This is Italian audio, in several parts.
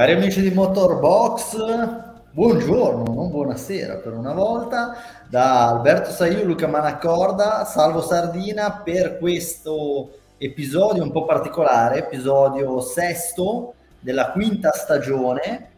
Cari amici di Motorbox, buongiorno, non buonasera per una volta, da Alberto Saiu, Luca Manaccorda, Salvo Sardina per questo episodio un po' particolare, episodio sesto della quinta stagione,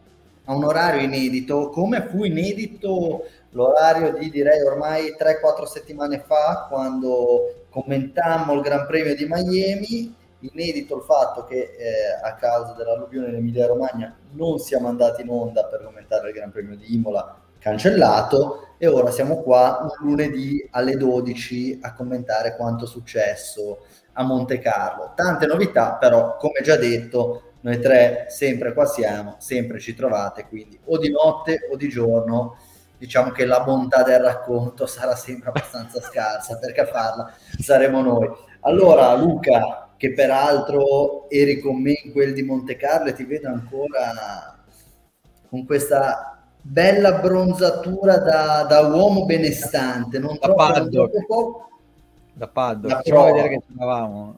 a un orario inedito, come fu inedito l'orario di direi ormai 3-4 settimane fa quando commentammo il Gran Premio di Miami inedito il fatto che eh, a causa dell'alluvione in Emilia Romagna non siamo andati in onda per commentare il Gran Premio di Imola cancellato e ora siamo qua un lunedì alle 12 a commentare quanto è successo a Monte Carlo. Tante novità, però come già detto, noi tre sempre qua siamo, sempre ci trovate, quindi o di notte o di giorno diciamo che la bontà del racconto sarà sempre abbastanza scarsa perché a farla saremo noi. Allora Luca, che peraltro eri con me in quel di Monte Carlo e ti vedo ancora con questa bella bronzatura da, da uomo benestante, non da paddock. Po- da paddock, da prova. vedere che eravamo.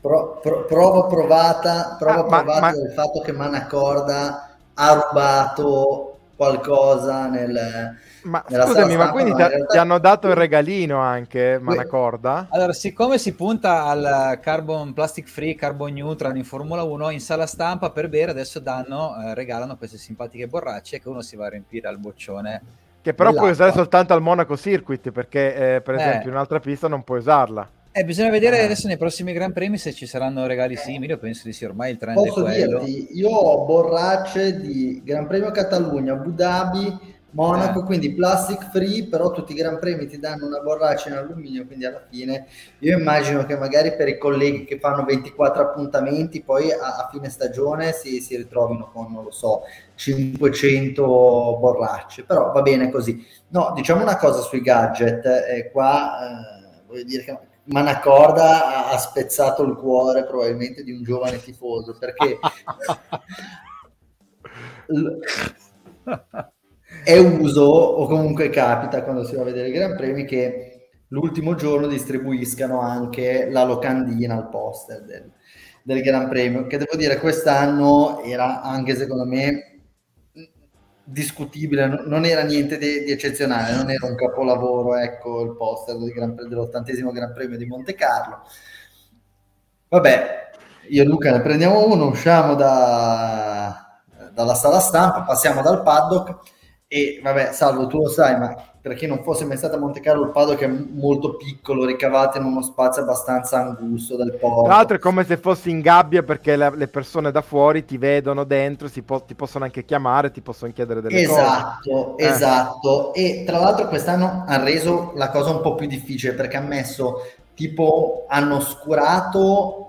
Pro, pro, prova provata, prova ah, provata ma, del fatto che Manacorda ha rubato qualcosa nel, ma scusami, ma quindi ti, realtà... ti, hanno dato il regalino anche Manacorda? Allora, siccome si punta al carbon plastic free, carbon neutral in Formula 1, in sala stampa per bere adesso danno, eh, regalano queste simpatiche borracce che uno si va a riempire al boccione. Che però puoi usare soltanto al Monaco Circuit, perché eh, per esempio eh. in un'altra pista non puoi usarla. Eh, bisogna vedere adesso nei prossimi Gran Premi se ci saranno regali simili. Io penso di sì, ormai il trend Posso è quello. Dirti, io ho borracce di Gran Premio Catalogna, Abu Dhabi, Monaco, eh. quindi plastic free, però tutti i Gran Premi ti danno una borraccia in alluminio, quindi alla fine io immagino che magari per i colleghi che fanno 24 appuntamenti, poi a, a fine stagione si, si, ritrovino con, non lo so, 500 borracce, però va bene così. No, diciamo una cosa sui gadget, eh, qua eh, voglio dire che Manacorda ha, ha spezzato il cuore probabilmente di un giovane tifoso, perché... è uso o comunque capita quando si va a vedere i Gran Premi che l'ultimo giorno distribuiscano anche la locandina al poster del, del Gran Premio, che devo dire quest'anno era anche secondo me discutibile, non era niente di, di eccezionale, non era un capolavoro, ecco il poster del Gran, dell'ottantesimo Gran Premio di Monte Carlo. Vabbè, io e Luca ne prendiamo uno, usciamo da, dalla sala stampa, passiamo dal paddock e vabbè, Salvo, tu lo sai, ma per chi non fosse mai stato a Monte Carlo, il paddock è molto piccolo, ricavato in uno spazio abbastanza angusto del porto. Tra l'altro è come se fossi in gabbia perché la, le persone da fuori ti vedono dentro, po- ti possono anche chiamare, ti possono chiedere delle esatto, cose. Esatto, eh. esatto. E tra l'altro quest'anno ha reso la cosa un po' più difficile perché ha messo tipo hanno scurato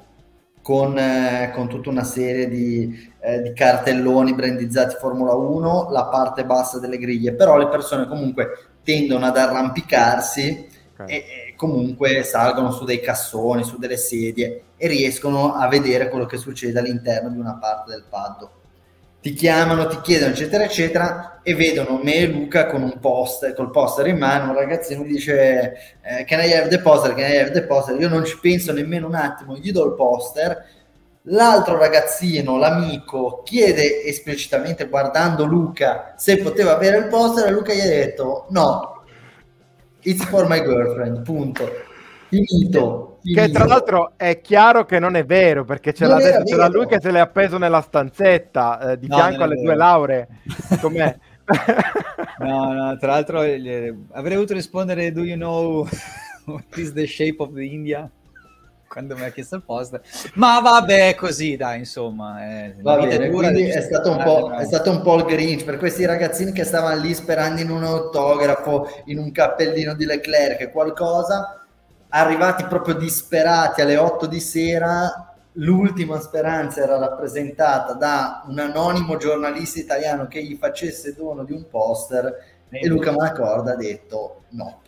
con, eh, con, tutta una serie di, eh, di, cartelloni brandizzati Formula 1, la parte bassa delle griglie, però le persone comunque tendono ad arrampicarsi okay. e, e, comunque salgono su dei cassoni, su delle sedie e riescono a vedere quello che succede all'interno di una parte del paddock ti chiamano, ti chiedono, eccetera, eccetera, e vedono me e Luca con un poster, col poster in mano, un ragazzino dice eh, can I have the poster, can I have the poster, io non ci penso nemmeno un attimo, gli do il poster, l'altro ragazzino, l'amico, chiede esplicitamente guardando Luca se poteva avere il poster e Luca gli ha detto no, it's for my girlfriend, punto. Finito, finito. Che tra l'altro è chiaro che non è vero perché ce l'ha detto c'era lui che se l'è appeso nella stanzetta eh, di no, fianco alle due lauree. Com'è? no, no, tra l'altro eh, avrei voluto rispondere Do you know what is the shape of the India? quando mi ha chiesto il post ma vabbè così dai insomma eh, Va bene, quindi è stato, è stato, un po', il Grinch per questi ragazzini che stavano lì sperando in un autografo in un cappellino di Leclerc qualcosa arrivati proprio disperati alle 8 di sera, l'ultima speranza era rappresentata da un anonimo giornalista italiano che gli facesse dono di un poster e Luca Manacorda ha detto no.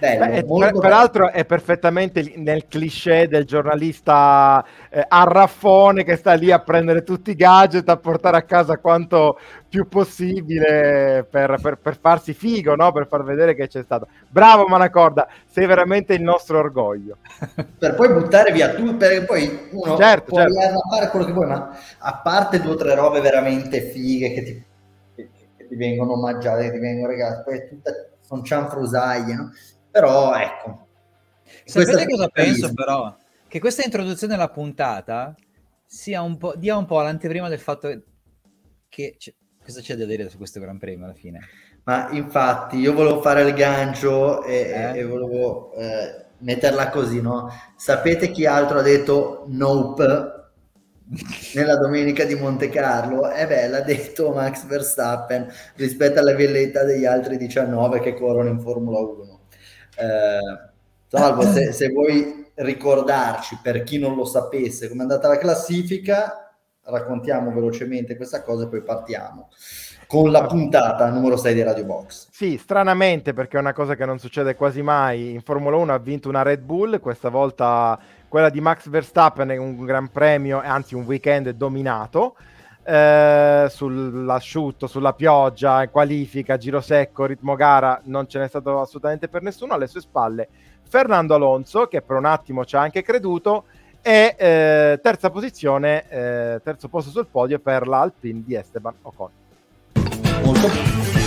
Bello, Beh, per, peraltro è perfettamente nel cliché del giornalista eh, arraffone che sta lì a prendere tutti i gadget, a portare a casa quanto più possibile per, per, per farsi figo, no? per far vedere che c'è stato. Bravo Manacorda, sei veramente il nostro orgoglio. per poi buttare via tu, perché poi uno certo, può certo. fare quello che vuoi, ma a parte due o tre robe veramente fighe che ti, che, che ti vengono omaggiate, che ti vengono regalate, poi tutta, sono cianfrusaglie, no? Però ecco. Sapete cosa penso però? Che questa introduzione alla puntata sia un po', dia un po' l'anteprima del fatto che... Cioè, cosa c'è da dire su questo Gran Premio alla fine? Ma infatti io volevo fare il gancio e, eh? e volevo eh, metterla così, no? Sapete chi altro ha detto nope nella domenica di Monte Carlo? E eh beh, l'ha detto Max Verstappen rispetto alla velleità degli altri 19 che corrono in Formula 1. Eh, Salvo, se, se, vuoi ricordarci per chi non lo sapesse come è andata la classifica, raccontiamo velocemente questa cosa e poi partiamo con la puntata numero 6 di Radio Box. Sì, stranamente perché è una cosa che non succede quasi mai. In Formula 1 ha vinto una Red Bull, questa volta quella di Max Verstappen un gran premio, anzi un weekend dominato eh, sull'asciutto, sulla pioggia, qualifica, giro secco, ritmo gara, non ce n'è stato assolutamente per nessuno. Alle sue spalle Fernando Alonso, che per un attimo ci ha anche creduto, e eh, terza posizione, eh, terzo posto sul podio per l'Alpine di Esteban Ocon. Molto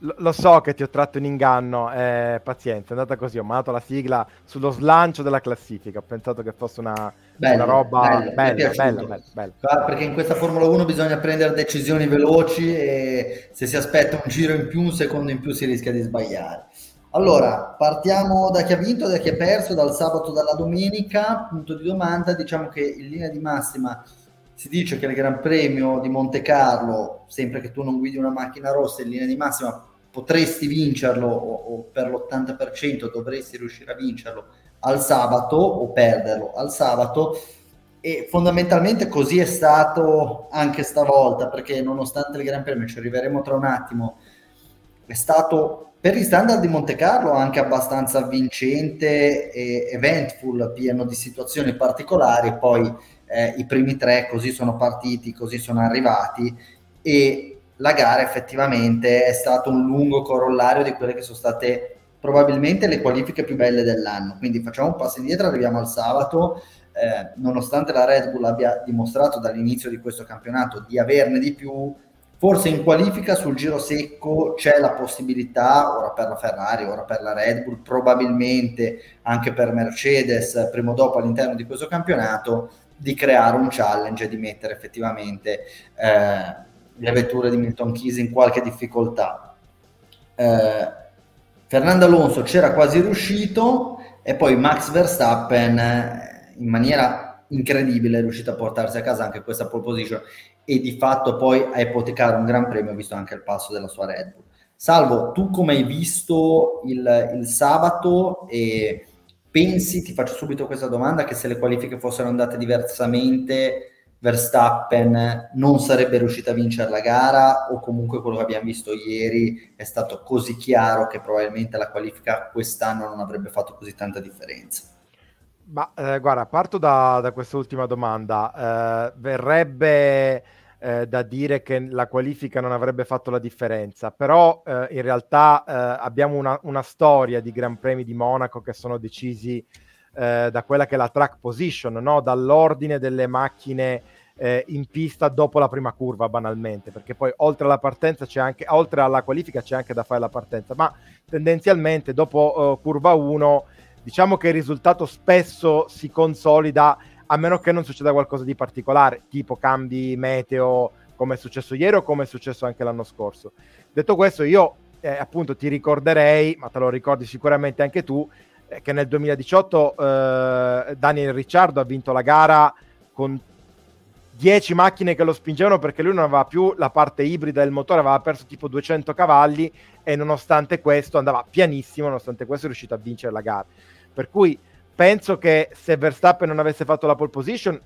lo so che ti ho tratto in inganno, eh, pazienza, è andata così, ho mandato la sigla sullo slancio della classifica, ho pensato che fosse una, bello, una roba bello, bella, bella, bella, bella, Perché in questa Formula 1 bisogna prendere decisioni veloci e se si aspetta un giro in più, un secondo in più si rischia di sbagliare. Allora, partiamo da chi ha vinto, da chi ha perso, dal sabato, dalla domenica. Punto di domanda, diciamo che in linea di massima si dice che il Gran Premio di Monte Carlo, sempre che tu non guidi una macchina rossa, in linea di massima potresti vincerlo o, o per l'80% dovresti riuscire a vincerlo al sabato o perderlo al sabato. E fondamentalmente così è stato anche stavolta perché nonostante il Gran Premio ci arriveremo tra un attimo è stato per gli standard di Monte Carlo anche abbastanza vincente e eventful pieno di situazioni particolari. Poi eh, i primi tre così sono partiti così sono arrivati e la gara effettivamente è stato un lungo corollario di quelle che sono state probabilmente le qualifiche più belle dell'anno. Quindi facciamo un passo indietro, arriviamo al sabato. Eh, nonostante la Red Bull abbia dimostrato dall'inizio di questo campionato di averne di più, forse in qualifica sul giro secco c'è la possibilità, ora per la Ferrari, ora per la Red Bull, probabilmente anche per Mercedes, prima o dopo all'interno di questo campionato, di creare un challenge e di mettere effettivamente eh, le vetture di Milton Keys in qualche difficoltà. Eh, Fernando Alonso c'era quasi riuscito e poi Max Verstappen eh, in maniera incredibile è riuscito a portarsi a casa anche questa pole position e di fatto poi a ipotecare un gran premio visto anche il passo della sua Red Bull. Salvo, tu come hai visto il, il sabato e pensi, ti faccio subito questa domanda, che se le qualifiche fossero andate diversamente Verstappen non sarebbe riuscito a vincere la gara o comunque quello che abbiamo visto ieri è stato così chiaro che probabilmente la qualifica quest'anno non avrebbe fatto così tanta differenza. Ma eh, guarda, parto da, da quest'ultima domanda. Eh, verrebbe eh, da dire che la qualifica non avrebbe fatto la differenza, però eh, in realtà eh, abbiamo una, una storia di Gran Premi di Monaco che sono decisi eh, da quella che è la track position, no? dall'ordine delle macchine eh, in pista dopo la prima curva, banalmente, perché poi oltre alla partenza c'è anche, oltre alla qualifica c'è anche da fare la partenza, ma tendenzialmente dopo uh, curva 1 diciamo che il risultato spesso si consolida a meno che non succeda qualcosa di particolare, tipo cambi meteo come è successo ieri o come è successo anche l'anno scorso. Detto questo, io eh, appunto ti ricorderei, ma te lo ricordi sicuramente anche tu, eh, che nel 2018 eh, Daniel Ricciardo ha vinto la gara con 10 macchine che lo spingevano perché lui non aveva più la parte ibrida del motore, aveva perso tipo 200 cavalli e nonostante questo andava pianissimo, nonostante questo è riuscito a vincere la gara. Per cui penso che se Verstappen non avesse fatto la pole position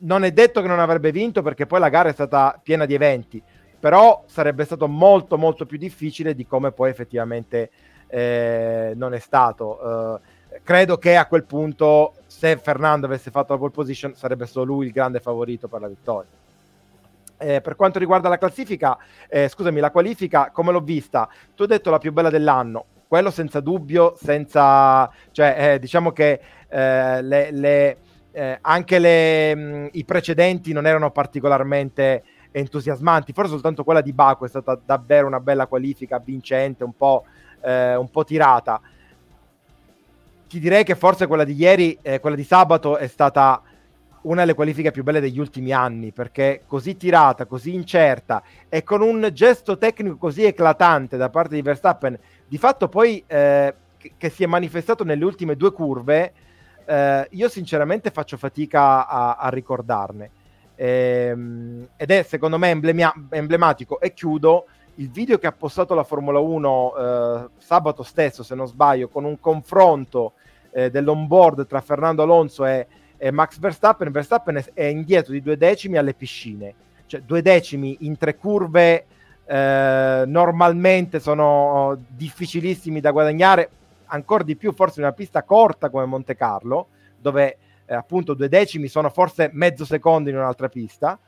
non è detto che non avrebbe vinto perché poi la gara è stata piena di eventi, però sarebbe stato molto molto più difficile di come poi effettivamente eh, non è stato. Eh, credo che a quel punto se Fernando avesse fatto la pole position sarebbe stato lui il grande favorito per la vittoria. Eh, per quanto riguarda la classifica, eh, scusami, la qualifica, come l'ho vista? Tu hai detto la più bella dell'anno, quello senza dubbio, senza, cioè, eh, diciamo che eh, le, le, anche le, mh, i precedenti non erano particolarmente entusiasmanti, forse soltanto quella di Baku è stata davvero una bella qualifica, vincente, un po', eh, un po tirata. Ti direi che forse quella di ieri, eh, quella di sabato, è stata una delle qualifiche più belle degli ultimi anni, perché così tirata, così incerta e con un gesto tecnico così eclatante da parte di Verstappen, di fatto poi eh, che, si è manifestato nelle ultime due curve, eh, io sinceramente faccio fatica a, a ricordarne. Ehm, ed è secondo me emblemia- emblematico. E chiudo il video che ha postato la Formula 1 eh, sabato stesso, se non sbaglio, con un confronto eh, dell'onboard tra Fernando Alonso e, e, Max Verstappen. Verstappen è indietro di due decimi alle piscine, cioè due decimi in tre curve. Eh, normalmente sono difficilissimi da guadagnare, ancora di più forse in una pista corta come Monte Carlo, dove eh, appunto due decimi sono forse mezzo secondo in un'altra pista.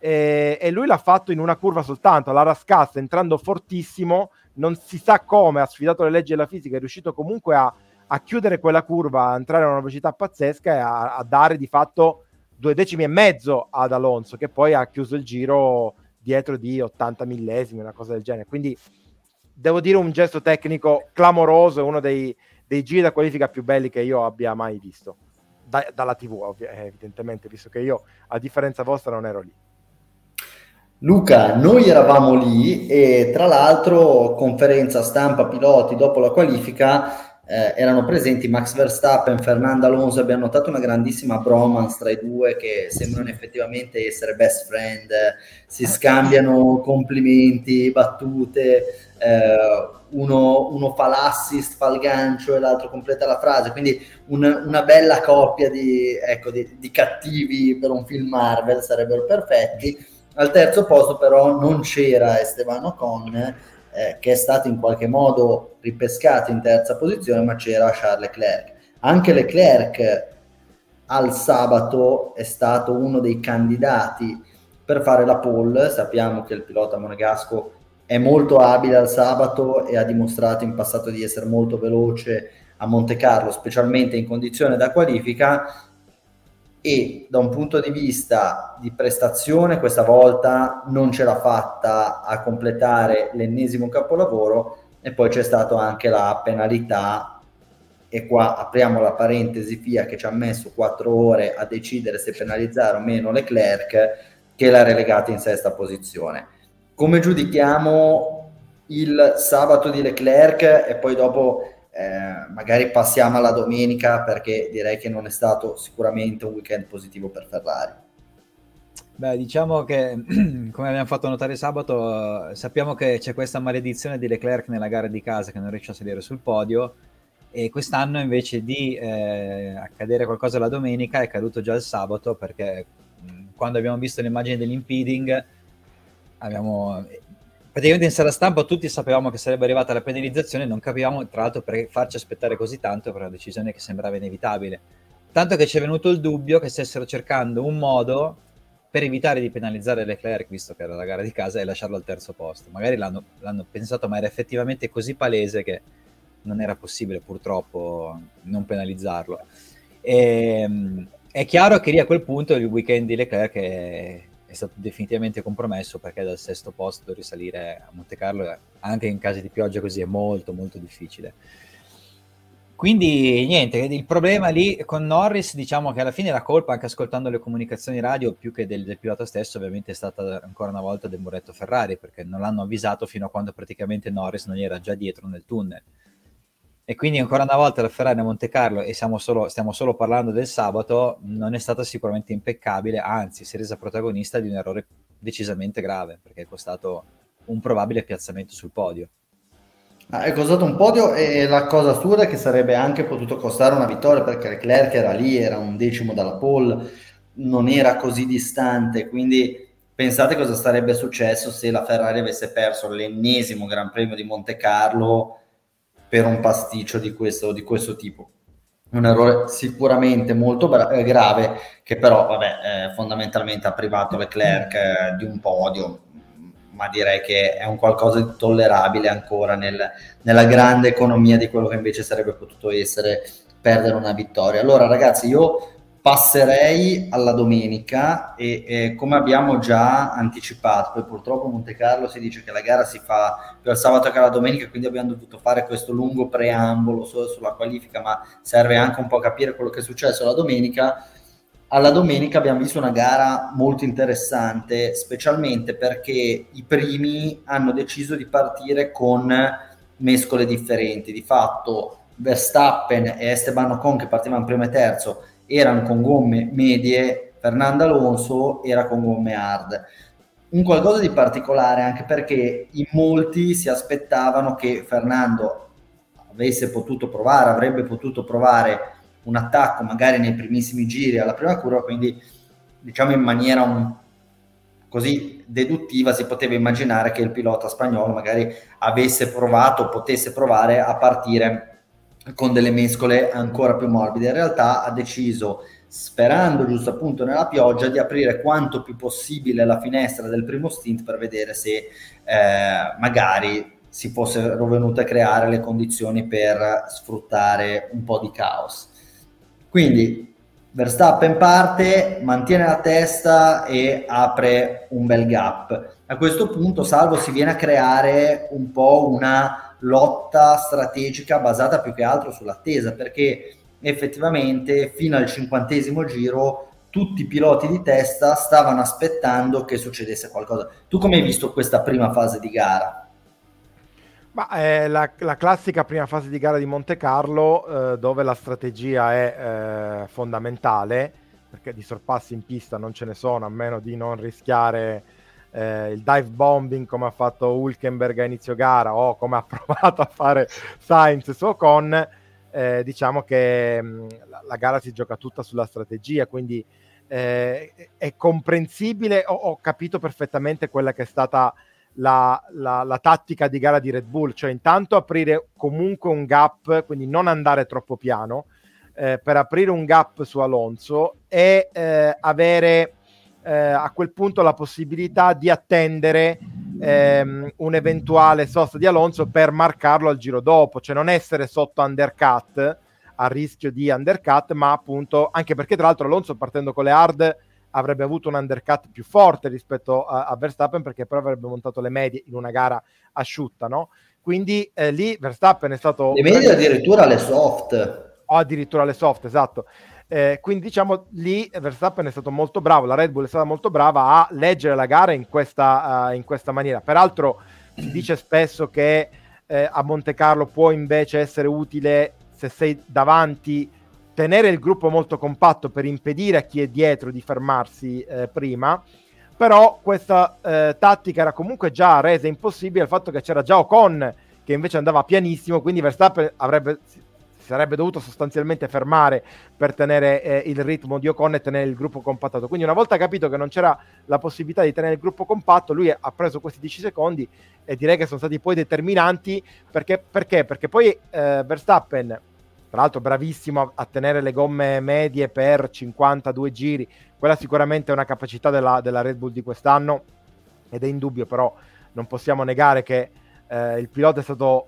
E, e lui l'ha fatto in una curva soltanto, la rascassa entrando fortissimo, non si sa come, ha sfidato le leggi della fisica, è riuscito comunque a, a chiudere quella curva, a entrare a una velocità pazzesca e a, a, dare di fatto due decimi e mezzo ad Alonso, che poi ha chiuso il giro dietro di 80 millesimi, una cosa del genere. Quindi devo dire un gesto tecnico clamoroso, uno dei, dei giri da qualifica più belli che io abbia mai visto da, dalla TV, ovvi- eh, evidentemente, visto che io, a differenza vostra, non ero lì. Luca, noi eravamo lì e tra l'altro conferenza stampa piloti dopo la qualifica eh, erano presenti Max Verstappen, Fernando Alonso, abbiamo notato una grandissima bromance tra i due che sembrano effettivamente essere best friend, si scambiano complimenti, battute, eh, uno, uno, fa l'assist, fa il gancio e l'altro completa la frase, quindi un, una bella coppia di, ecco, di, di, cattivi per un film Marvel sarebbero perfetti. Al terzo posto però non c'era Esteban Ocon, eh, che è stato in qualche modo ripescato in terza posizione, ma c'era Charles Leclerc. Anche Leclerc al sabato è stato uno dei candidati per fare la pole, sappiamo che il pilota monegasco è molto abile al sabato e ha dimostrato in passato di essere molto veloce a Monte Carlo, specialmente in condizione da qualifica e da un punto di vista di prestazione questa volta non ce l'ha fatta a completare l'ennesimo capolavoro e poi c'è stata anche la penalità. E qua apriamo la parentesi FIA che ci ha messo quattro ore a decidere se penalizzare o meno Leclerc che l'ha relegata in sesta posizione. Come giudichiamo il sabato di Leclerc e poi dopo eh, magari passiamo alla domenica perché direi che non è stato sicuramente un weekend positivo per Ferrari. Beh, diciamo che come abbiamo fatto notare sabato, sappiamo che c'è questa maledizione di Leclerc nella gara di casa che non riesce a salire sul podio e quest'anno invece di eh, accadere qualcosa la domenica è caduto già il sabato perché quando abbiamo visto le immagini dell'impeding abbiamo praticamente in sala stampa tutti sapevamo che sarebbe arrivata la penalizzazione, non capivamo tra l'altro perché farci aspettare così tanto per una decisione che sembrava inevitabile. Tanto che ci è venuto il dubbio che stessero cercando un modo per evitare di penalizzare Leclerc, visto che era la gara di casa, e lasciarlo al terzo posto. Magari l'hanno, l'hanno pensato, ma era effettivamente così palese che non era possibile purtroppo non penalizzarlo. E, ehm, è chiaro che lì a quel punto il weekend di Leclerc è, è stato definitivamente compromesso perché dal sesto posto risalire a Monte Carlo anche in casi di pioggia così è molto molto difficile. Quindi niente, il problema lì con Norris diciamo che alla fine la colpa anche ascoltando le comunicazioni radio più che del, del pilota stesso ovviamente è stata ancora una volta del muretto Ferrari perché non l'hanno avvisato fino a quando praticamente Norris non era già dietro nel tunnel e quindi ancora una volta la Ferrari a Monte Carlo, e solo, stiamo solo parlando del sabato, non è stata sicuramente impeccabile, anzi si è resa protagonista di un errore decisamente grave, perché è costato un probabile piazzamento sul podio. Ah, è costato un podio e la cosa assurda è che sarebbe anche potuto costare una vittoria perché Leclerc era lì, era un decimo dalla pole. non era così distante, quindi pensate cosa sarebbe successo se la Ferrari avesse perso l'ennesimo Gran Premio di Monte Carlo per un pasticcio di questo, di questo tipo. Un errore sicuramente molto bra- eh, grave che però vabbè, eh, fondamentalmente ha privato Leclerc eh, di un podio, ma direi che è un qualcosa di tollerabile ancora nel, nella grande economia di quello che invece sarebbe potuto essere perdere una vittoria. Allora ragazzi, io passerei alla domenica e, e, come abbiamo già anticipato, poi purtroppo Monte Carlo si dice che la gara si fa più al sabato che alla domenica, quindi abbiamo dovuto fare questo lungo preambolo solo sulla qualifica, ma serve anche un po' capire quello che è successo la domenica. Alla domenica abbiamo visto una gara molto interessante, specialmente perché i primi hanno deciso di partire con mescole differenti. Di fatto Verstappen e Esteban Ocon che partivano primo e terzo erano con gomme medie, Fernando Alonso era con gomme hard. Un qualcosa di particolare anche perché in molti si aspettavano che Fernando avesse potuto provare, avrebbe potuto provare un attacco magari nei primissimi giri alla prima curva, quindi diciamo in maniera un, così deduttiva si poteva immaginare che il pilota spagnolo magari avesse provato, potesse provare a partire con delle mescole ancora più morbide. In realtà ha deciso, sperando giusto appunto nella pioggia, di aprire quanto più possibile la finestra del primo stint per vedere se eh, magari si fossero venute a creare le condizioni per sfruttare un po' di caos. Quindi Verstappen parte, mantiene la testa e apre un bel gap. A questo punto, salvo si viene a creare un po' una lotta strategica basata più che altro sull'attesa, perché effettivamente fino al cinquantesimo giro tutti i piloti di testa stavano aspettando che succedesse qualcosa. Tu come hai visto questa prima fase di gara? Ma è la, la classica prima fase di gara di Monte Carlo eh, dove la strategia è eh, fondamentale perché di sorpassi in pista non ce ne sono a meno di non rischiare eh, il dive bombing come ha fatto Hulkenberg a inizio gara o come ha provato a fare Sainz su Ocon, eh, diciamo che mh, mm, la, la, gara si gioca tutta sulla strategia, quindi eh, è comprensibile, ho, ho, capito perfettamente quella che è stata la, la, la, tattica di gara di Red Bull, cioè intanto aprire comunque un gap, quindi non andare troppo piano, eh, per aprire un gap su Alonso e eh, avere eh, a quel punto la possibilità di attendere ehm, un eventuale sosta di Alonso per marcarlo al giro dopo, cioè non essere sotto undercut a rischio di undercut, ma appunto anche perché tra l'altro Alonso partendo con le hard avrebbe avuto un undercut più forte rispetto a, a Verstappen perché poi avrebbe montato le medie in una gara asciutta, no? Quindi eh, lì Verstappen è stato... Le medie addirittura le soft. O addirittura le soft, esatto. Eh, quindi diciamo lì Verstappen è stato molto bravo, la Red Bull è stata molto brava a leggere la gara in questa, uh, in questa maniera. Peraltro si dice spesso che eh, a Monte Carlo può invece essere utile se sei davanti tenere il gruppo molto compatto per impedire a chi è dietro di fermarsi eh, prima però questa eh, tattica era comunque già resa impossibile il fatto che c'era già Ocon che invece andava pianissimo quindi Verstappen avrebbe sarebbe dovuto sostanzialmente fermare per tenere eh, il ritmo di Ocon e tenere il gruppo compattato. Quindi una volta capito che non c'era la possibilità di tenere il gruppo compatto, lui ha preso questi 10 secondi e direi che sono stati poi determinanti perché, perché? perché poi eh, Verstappen, tra l'altro bravissimo a, tenere le gomme medie per 52 giri, quella sicuramente è una capacità della, della Red Bull di quest'anno ed è indubbio però non possiamo negare che eh, il pilota è stato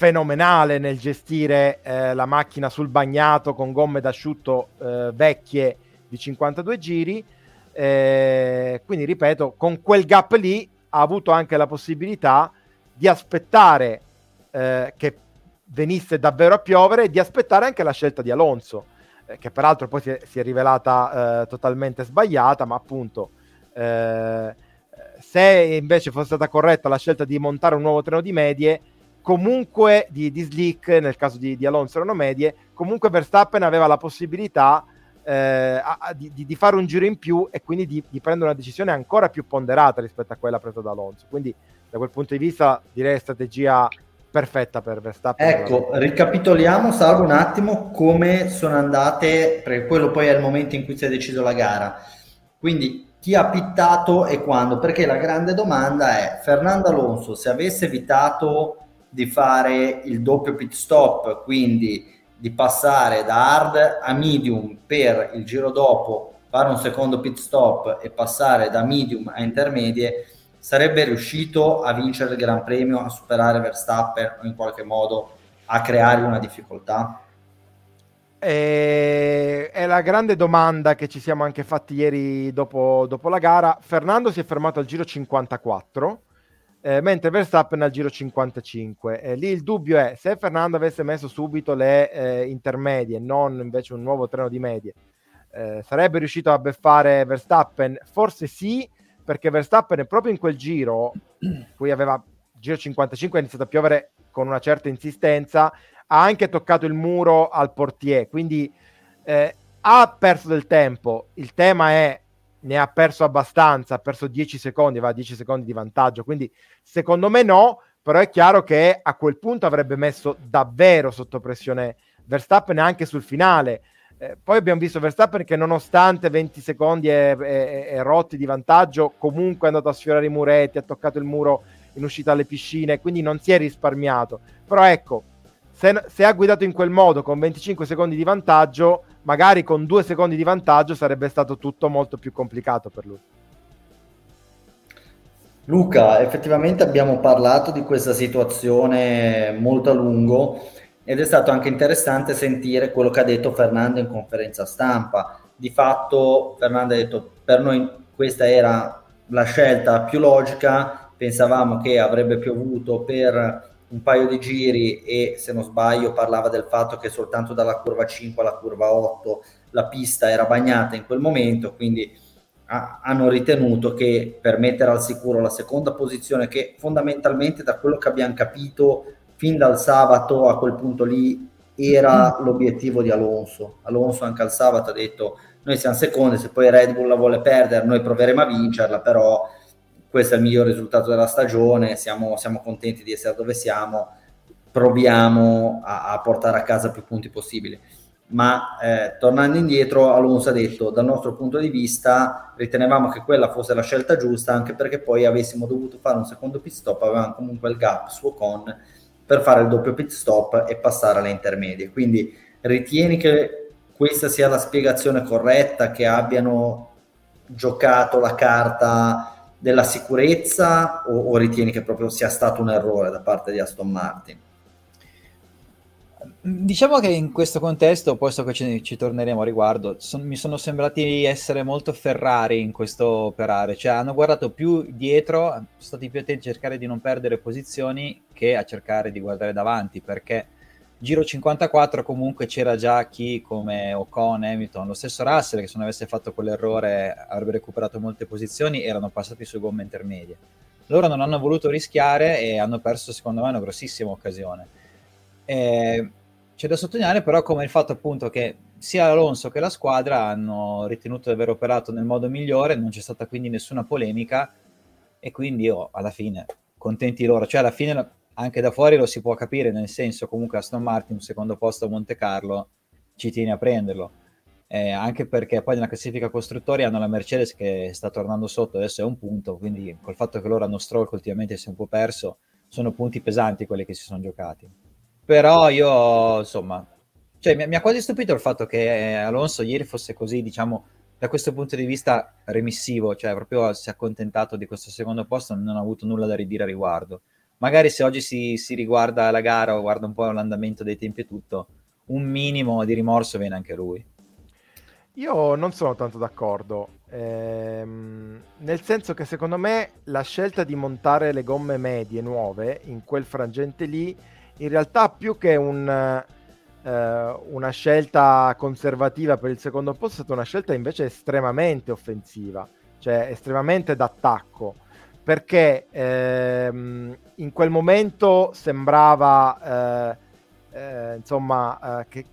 fenomenale nel gestire eh, la macchina sul bagnato con gomme d'asciutto eh, vecchie di 52 giri. Eh, quindi, ripeto, con quel gap lì ha avuto anche la possibilità di aspettare eh, che venisse davvero a piovere e di aspettare anche la scelta di Alonso, eh, che peraltro poi si è, si è rivelata eh, totalmente sbagliata, ma appunto se invece fosse stata corretta la scelta di montare un nuovo treno di medie, comunque di, di Slick, nel caso di, di, Alonso erano medie, comunque Verstappen aveva la possibilità eh, a, di, di, fare un giro in più e quindi di, prendere una decisione ancora più ponderata rispetto a quella presa da Alonso. Quindi da quel punto di vista direi strategia perfetta per Verstappen. Ecco, ricapitoliamo, salvo un attimo come sono andate, perché quello poi è il momento in cui si è deciso la gara. Quindi chi ha pittato e quando? Perché la grande domanda è Fernando Alonso se avesse evitato di fare il doppio pit stop, quindi di passare da hard a medium per il giro dopo fare un secondo pit stop e passare da medium a intermedie, sarebbe riuscito a vincere il Gran Premio, a superare Verstappen o in qualche modo a creare una difficoltà? È la grande domanda che ci siamo anche fatti ieri dopo, dopo la gara. Fernando si è fermato al giro 54, eh, mentre Verstappen al giro 55. Eh, lì il dubbio è se Fernando avesse messo subito le eh, intermedie, non invece un nuovo treno di medie, eh, sarebbe riuscito a beffare Verstappen? Forse sì, perché Verstappen proprio in quel giro, cui aveva giro 55, ha iniziato a piovere con una certa insistenza, ha anche toccato il muro al portier, quindi eh, ha perso del tempo. Il tema è ne ha perso abbastanza, ha perso 10 secondi, va 10 secondi di vantaggio, quindi secondo me no, però è chiaro che a quel punto avrebbe messo davvero sotto pressione Verstappen anche sul finale. Eh, poi abbiamo visto Verstappen che nonostante 20 secondi e, e, e, rotti di vantaggio, comunque è andato a sfiorare i muretti, ha toccato il muro in uscita alle piscine, quindi non si è risparmiato. Però ecco, se, se ha guidato in quel modo con 25 secondi di vantaggio, magari con due secondi di vantaggio sarebbe stato tutto molto più complicato per lui. Luca, effettivamente abbiamo parlato di questa situazione molto a lungo ed è stato anche interessante sentire quello che ha detto Fernando in conferenza stampa. Di fatto Fernando ha detto per noi questa era la scelta più logica, pensavamo che avrebbe piovuto per un paio di giri e se non sbaglio parlava del fatto che soltanto dalla curva 5 alla curva 8 la pista era bagnata in quel momento, quindi ha, hanno ritenuto che per mettere al sicuro la seconda posizione che fondamentalmente da quello che abbiamo capito fin dal sabato a quel punto lì era mm. l'obiettivo di Alonso. Alonso anche al sabato ha detto noi siamo secondi, se poi Red Bull la vuole perdere noi proveremo a vincerla, però questo è il miglior risultato della stagione, siamo, siamo contenti di essere dove siamo, proviamo a, a, portare a casa più punti possibili. Ma eh, tornando indietro, Alonso ha detto dal nostro punto di vista ritenevamo che quella fosse la scelta giusta anche perché poi avessimo dovuto fare un secondo pit stop, avevamo comunque il gap su Ocon per fare il doppio pit stop e passare alle intermedie. Quindi ritieni che questa sia la spiegazione corretta, che abbiano giocato la carta della sicurezza o, o ritieni che proprio sia stato un errore da parte di Aston Martin? Diciamo che in questo contesto, posto che ci, ci torneremo a riguardo, son, mi sono sembrati essere molto Ferrari in questo operare, cioè hanno guardato più dietro, sono stati più attenti a cercare di non perdere posizioni che a cercare di guardare davanti, perché giro 54 comunque c'era già chi come Ocon, Hamilton, lo stesso Russell che se non avesse fatto quell'errore avrebbe recuperato molte posizioni, erano passati su gomme intermedie. Loro non hanno voluto rischiare e hanno perso secondo me una grossissima occasione. E c'è da sottolineare però come il fatto appunto che sia Alonso che la squadra hanno ritenuto di aver operato nel modo migliore, non c'è stata quindi nessuna polemica e quindi io alla fine contenti loro, cioè alla fine anche da fuori lo si può capire, nel senso comunque Aston Martin, secondo posto a Monte Carlo, ci tiene a prenderlo. Eh, anche perché poi nella classifica costruttori hanno la Mercedes che sta tornando sotto, adesso è un punto, quindi col fatto che loro hanno Stroll ultimamente si è un po' perso, sono punti pesanti quelli che si sono giocati però io, insomma, cioè, mi, mi, ha quasi stupito il fatto che Alonso ieri fosse così, diciamo, da questo punto di vista remissivo, cioè proprio si è accontentato di questo secondo posto, non ha avuto nulla da ridire a riguardo. Magari se oggi si, si riguarda la gara o guarda un po' l'andamento dei tempi e tutto, un minimo di rimorso viene anche lui. Io non sono tanto d'accordo, ehm, nel senso che secondo me la scelta di montare le gomme medie nuove in quel frangente lì in realtà più che un, eh, una scelta conservativa per il secondo posto è stata una scelta invece estremamente offensiva, cioè estremamente d'attacco, perché ehm, in quel momento sembrava, eh, eh, insomma, eh, che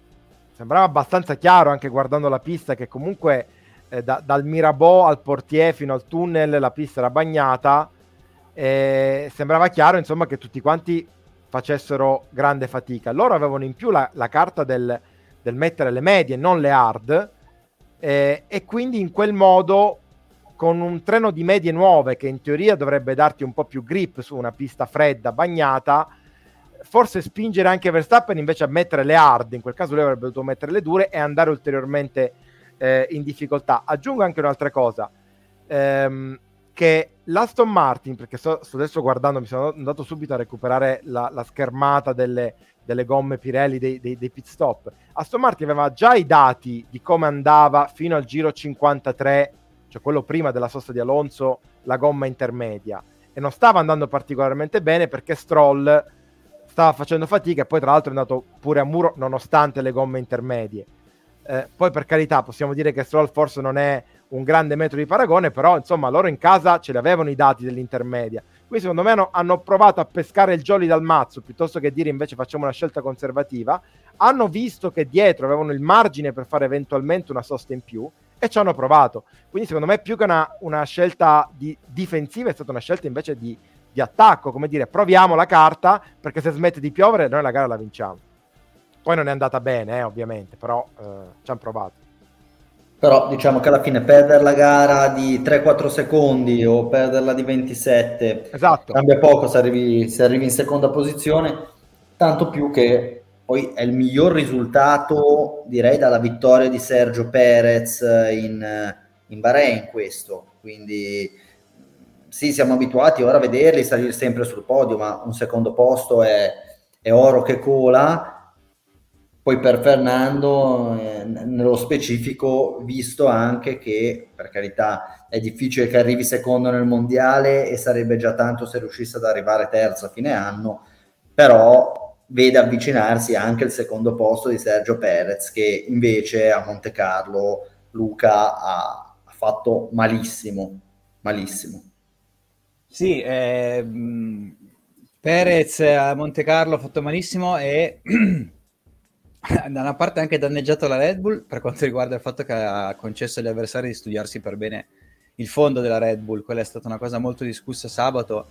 sembrava abbastanza chiaro anche guardando la pista che comunque eh, da, dal Mirabeau al portier fino al tunnel la pista era bagnata. sembrava chiaro insomma che tutti quanti facessero grande fatica. Loro avevano in più la, la carta del, del, mettere le medie, non le hard, eh, e quindi in quel modo con un treno di medie nuove che in teoria dovrebbe darti un po' più grip su una pista fredda, bagnata, forse spingere anche Verstappen invece a mettere le hard, in quel caso lui avrebbe dovuto mettere le dure e andare ulteriormente eh, in difficoltà. Aggiungo anche un'altra cosa, ehm, che l'Aston Martin, perché sto, sto, adesso guardando, mi sono andato subito a recuperare la, la schermata delle, delle, gomme Pirelli dei, dei, dei, pit stop. Aston Martin aveva già i dati di come andava fino al giro 53, cioè quello prima della sosta di Alonso, la gomma intermedia. E non stava andando particolarmente bene perché Stroll stava facendo fatica e poi tra l'altro è andato pure a muro nonostante le gomme intermedie. Eh, poi per carità possiamo dire che Stroll forse non è un grande metodo di paragone, però insomma loro in casa ce li avevano i dati dell'intermedia. Qui secondo me hanno, hanno provato a pescare il jolly dal mazzo piuttosto che dire invece facciamo una scelta conservativa. Hanno visto che dietro avevano il margine per fare eventualmente una sosta in più e ci hanno provato. Quindi secondo me più che una, una scelta di difensiva è stata una scelta invece di, di attacco, come dire proviamo la carta perché se smette di piovere noi la gara la vinciamo. Poi non è andata bene, eh, ovviamente, però eh, ci hanno provato. Però diciamo che alla fine perdere la gara di 3-4 secondi o perderla di 27 esatto. cambia poco se arrivi, se arrivi in seconda posizione, tanto più che poi è il miglior risultato direi dalla vittoria di Sergio Perez in, in Bahrain questo, quindi sì siamo abituati ora a vederli salire sempre sul podio, ma un secondo posto è, è oro che cola. Poi per Fernando, eh, nello specifico, visto anche che, per carità, è difficile che arrivi secondo nel mondiale e sarebbe già tanto se riuscisse ad arrivare terzo a fine anno, però vede avvicinarsi anche il secondo posto di Sergio Perez, che invece a Monte Carlo Luca ha, fatto malissimo, malissimo. Sì, eh, Perez a Monte Carlo ha fatto malissimo e da una parte ha anche danneggiato la Red Bull per quanto riguarda il fatto che ha concesso agli avversari di studiarsi per bene il fondo della Red Bull, quella è stata una cosa molto discussa sabato.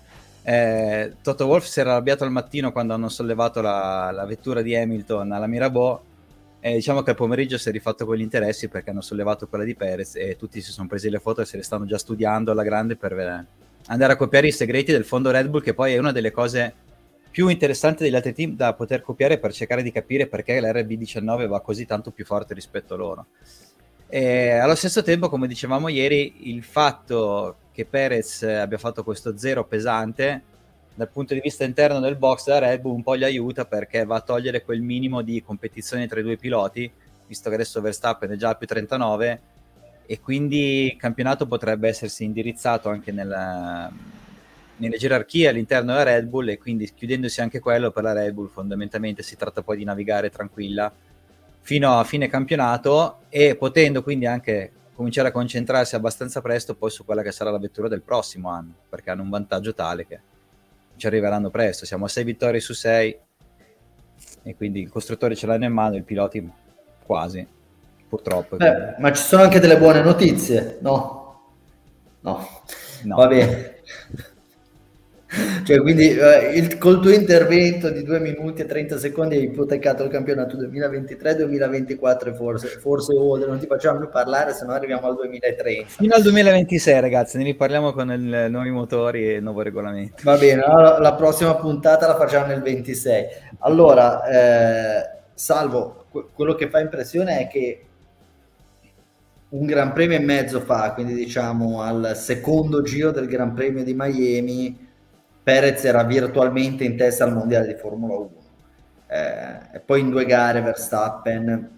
Eh, Toto Wolf si era arrabbiato al mattino quando hanno sollevato la, la vettura di Hamilton alla Mirabeau e diciamo che al pomeriggio si è rifatto con gli interessi perché hanno sollevato quella di Perez e tutti si sono presi le foto e se le stanno già studiando alla grande per eh, andare a copiare i segreti del fondo Red Bull che poi è una delle cose più interessante degli altri team da poter copiare per cercare di capire perché l'RB19 va così tanto più forte rispetto a loro. E allo stesso tempo, come dicevamo ieri, il fatto che Perez abbia fatto questo zero pesante dal punto di vista interno del box da Red Bull un po' gli aiuta perché va a togliere quel minimo di competizione tra i due piloti, visto che adesso Verstappen è già più 39 e quindi il campionato potrebbe essersi indirizzato anche nel, nelle gerarchie all'interno della Red Bull e quindi chiudendosi anche quello per la Red Bull fondamentalmente si tratta poi di navigare tranquilla fino a fine campionato e potendo quindi anche cominciare a concentrarsi abbastanza presto poi su quella che sarà la vettura del prossimo anno perché hanno un vantaggio tale che ci arriveranno presto. Siamo a 6 vittorie su 6 e quindi il costruttore ce l'hanno in mano i piloti quasi purtroppo. Beh, ma ci sono anche delle buone notizie no? No, no. va bene cioè, quindi eh, il, col tuo intervento di 2 minuti e 30 secondi hai ipotecato il campionato 2023-2024 forse, forse oltre, non ti facciamo più parlare se no arriviamo al 2030. Fino al 2026 ragazzi, ne riparliamo con i nuovi motori e il nuovo regolamento. Va bene, allora, la prossima puntata la facciamo nel 26. Allora, eh, Salvo, quello che fa impressione è che un Gran Premio e mezzo fa, quindi diciamo al secondo giro del Gran Premio di Miami, Perez era virtualmente in testa al mondiale di Formula 1 eh, poi in due gare Verstappen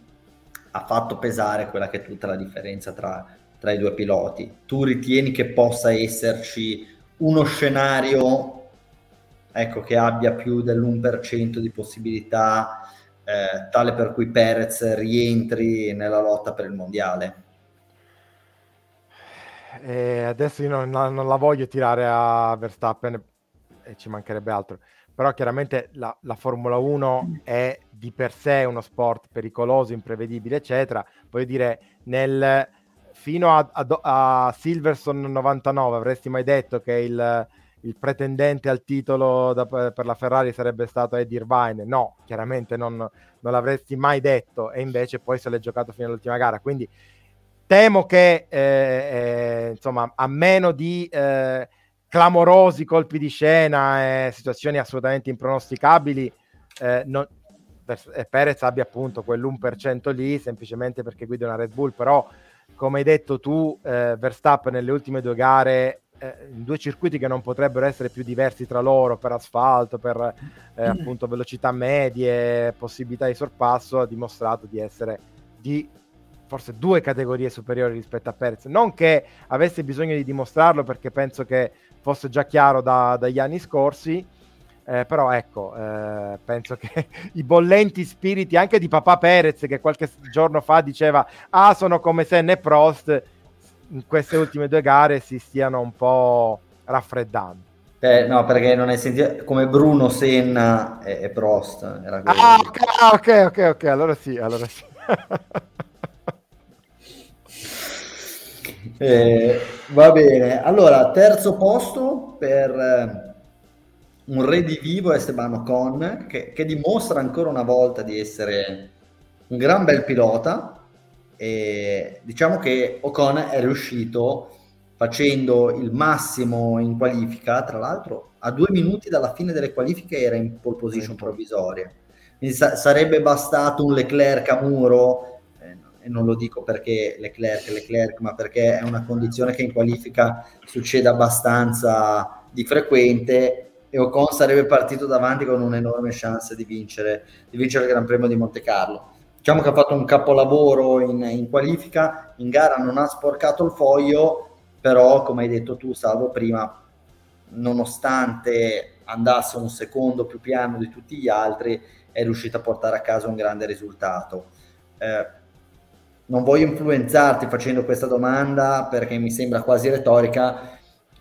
ha fatto pesare quella che è tutta la differenza tra, tra i due piloti. Tu ritieni che possa esserci uno scenario ecco, che abbia più dell'1% di possibilità eh, tale per cui Perez rientri nella lotta per il mondiale? Eh, adesso io non, non, la voglio tirare a Verstappen e ci mancherebbe altro. Però chiaramente la, la, Formula 1 è di per sé uno sport pericoloso, imprevedibile, eccetera. Voglio dire, nel, fino a, a, a Silverson 99 avresti mai detto che il, il pretendente al titolo da, per la Ferrari sarebbe stato Eddie Irvine. No, chiaramente non, non, l'avresti mai detto e invece poi se l'è giocato fino all'ultima gara. Quindi temo che, eh, eh, insomma, a meno di eh, clamorosi colpi di scena e situazioni assolutamente impronosticabili, eh, non, Perez abbia appunto quell'1% lì semplicemente perché guida una Red Bull, però come hai detto tu, eh, Verstappen nelle ultime due gare eh, in due circuiti che non potrebbero essere più diversi tra loro per asfalto, per eh, mm. appunto velocità medie, possibilità di sorpasso, ha dimostrato di essere di forse due categorie superiori rispetto a Perez. Non che avesse bisogno di dimostrarlo perché penso che fosse già chiaro da, dagli anni scorsi, eh, però ecco, eh, penso che i bollenti spiriti anche di papà Perez che qualche giorno fa diceva ah sono come Senna e Prost in queste ultime due gare si stiano un po' raffreddando. Eh, no, perché non hai sentito come Bruno Senna e, e Prost. Era ah, ok, ok, ok, ok, allora sì, allora sì. eh, va bene, allora terzo posto per eh, un re di vivo Esteban Ocon che, che dimostra ancora una volta di essere un gran bel pilota. E diciamo che Ocon è riuscito facendo il massimo in qualifica, tra l'altro a due minuti dalla fine delle qualifiche era in pole position provvisoria. Quindi sa- sarebbe bastato un Leclerc a muro, non lo dico perché Leclerc Leclerc, ma perché è una condizione che in qualifica succede abbastanza di frequente e Ocon sarebbe partito davanti con un'enorme chance di vincere, di vincere il Gran Premio di Monte Carlo diciamo che ha fatto un capolavoro in, in, qualifica, in gara non ha sporcato il foglio, però come hai detto tu Salvo prima, nonostante andasse un secondo più piano di tutti gli altri, è riuscito a portare a casa un grande risultato. Eh, non voglio influenzarti facendo questa domanda perché mi sembra quasi retorica.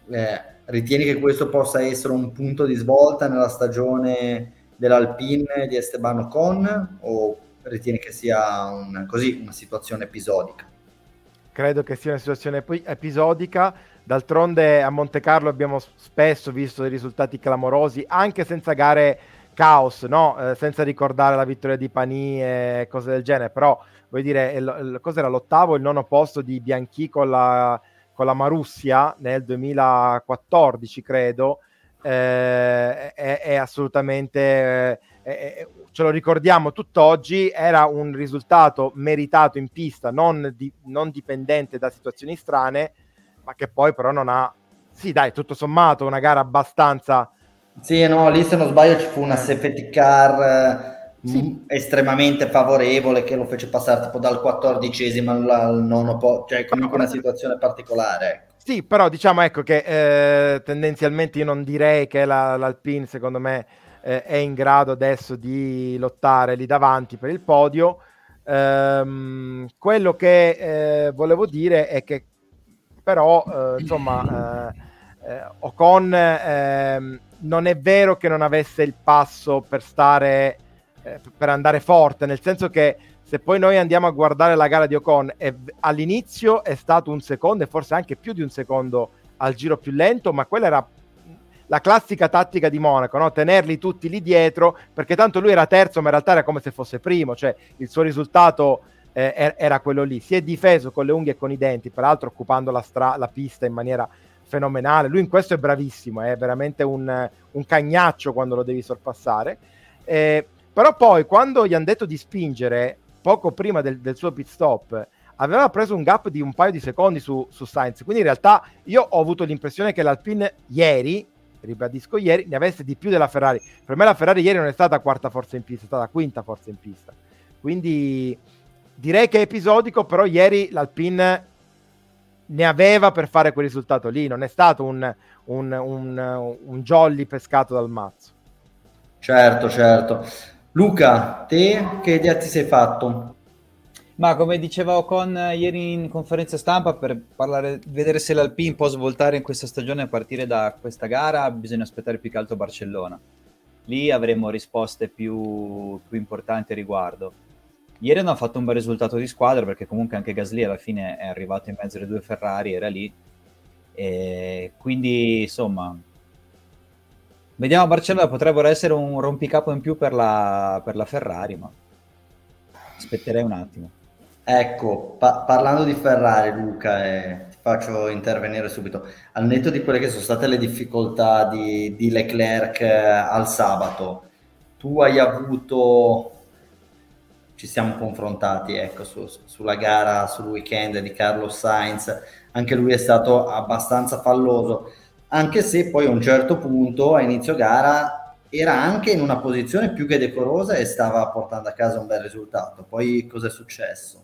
Eh, ritieni che questo possa essere un punto di svolta nella stagione dell'Alpine di Esteban Ocon o ritieni che sia un, così, una situazione episodica? Credo che sia una situazione episodica. D'altronde a Monte Carlo abbiamo spesso visto dei risultati clamorosi, anche senza gare caos, no? eh, senza ricordare la vittoria di Pani e cose del genere. Però, vuoi dire, cos'era l'ottavo, il nono posto di Bianchi con la, con la Marussia nel 2014, credo. Eh, è, è, assolutamente eh, ce lo ricordiamo tutt'oggi, era un risultato meritato in pista, non, di, non dipendente da situazioni strane, ma che poi però non ha... Sì, dai, tutto sommato, una gara abbastanza... Sì, no, lì se non sbaglio ci fu una safety car eh, sì. estremamente favorevole che lo fece passare tipo dal quattordicesimo al, al nono, po- cioè comunque una situazione particolare. Ecco. Sì, però diciamo ecco che eh, tendenzialmente io non direi che la, l'Alpine secondo me eh, è in grado adesso di lottare lì davanti per il podio. Ehm, quello che eh, volevo dire è che però eh, insomma eh, eh, Ocon ehm, non è vero che non avesse il passo per stare eh, per andare forte, nel senso che se poi noi andiamo a guardare la gara di Ocon, è, all'inizio è stato un secondo e forse anche più di un secondo al giro più lento, ma quella era la classica tattica di Monaco, no? tenerli tutti lì dietro, perché tanto lui era terzo, ma in realtà era come se fosse primo, cioè il suo risultato eh, er-, era quello lì. Si è difeso con le unghie e con i denti, peraltro occupando la, stra- la pista in maniera fenomenale. Lui in questo è bravissimo, è veramente un, un cagnaccio quando lo devi sorpassare. Eh, però poi quando gli hanno detto di spingere poco prima del, del, suo pit stop, aveva preso un gap di un paio di secondi su, su Sainz. Quindi in realtà io ho avuto l'impressione che l'Alpine ieri ribadisco ieri, ne avesse di più della Ferrari. Per me la Ferrari ieri non è stata quarta forza in pista, è stata quinta forza in pista. Quindi direi che è episodico, però ieri l'Alpine ne aveva per fare quel risultato lì, non è stato un, un, un, un jolly pescato dal mazzo. Certo, certo. Luca, te che idea ti sei fatto? Ma come diceva Ocon ieri in conferenza stampa, per parlare, vedere se l'Alpine può svoltare in questa stagione a partire da questa gara, bisogna aspettare più che altro Barcellona. Lì avremo risposte più, più importanti a riguardo. Ieri hanno fatto un bel risultato di squadra perché comunque anche Gasly alla fine è arrivato in mezzo alle due Ferrari, era lì. E quindi insomma, Vediamo Barcellona, potrebbero essere un rompicapo in più per la, per la Ferrari, ma aspetterei un attimo. Ecco, pa- parlando di Ferrari, Luca, eh, ti faccio intervenire subito. Al netto di quelle che sono state le difficoltà di, di Leclerc eh, al sabato, tu hai avuto, ci siamo confrontati ecco, su, sulla gara, sul weekend di Carlos Sainz, anche lui è stato abbastanza falloso anche se poi a un certo punto a inizio gara era anche in una posizione più che decorosa e stava portando a casa un bel risultato. Poi cosa è successo?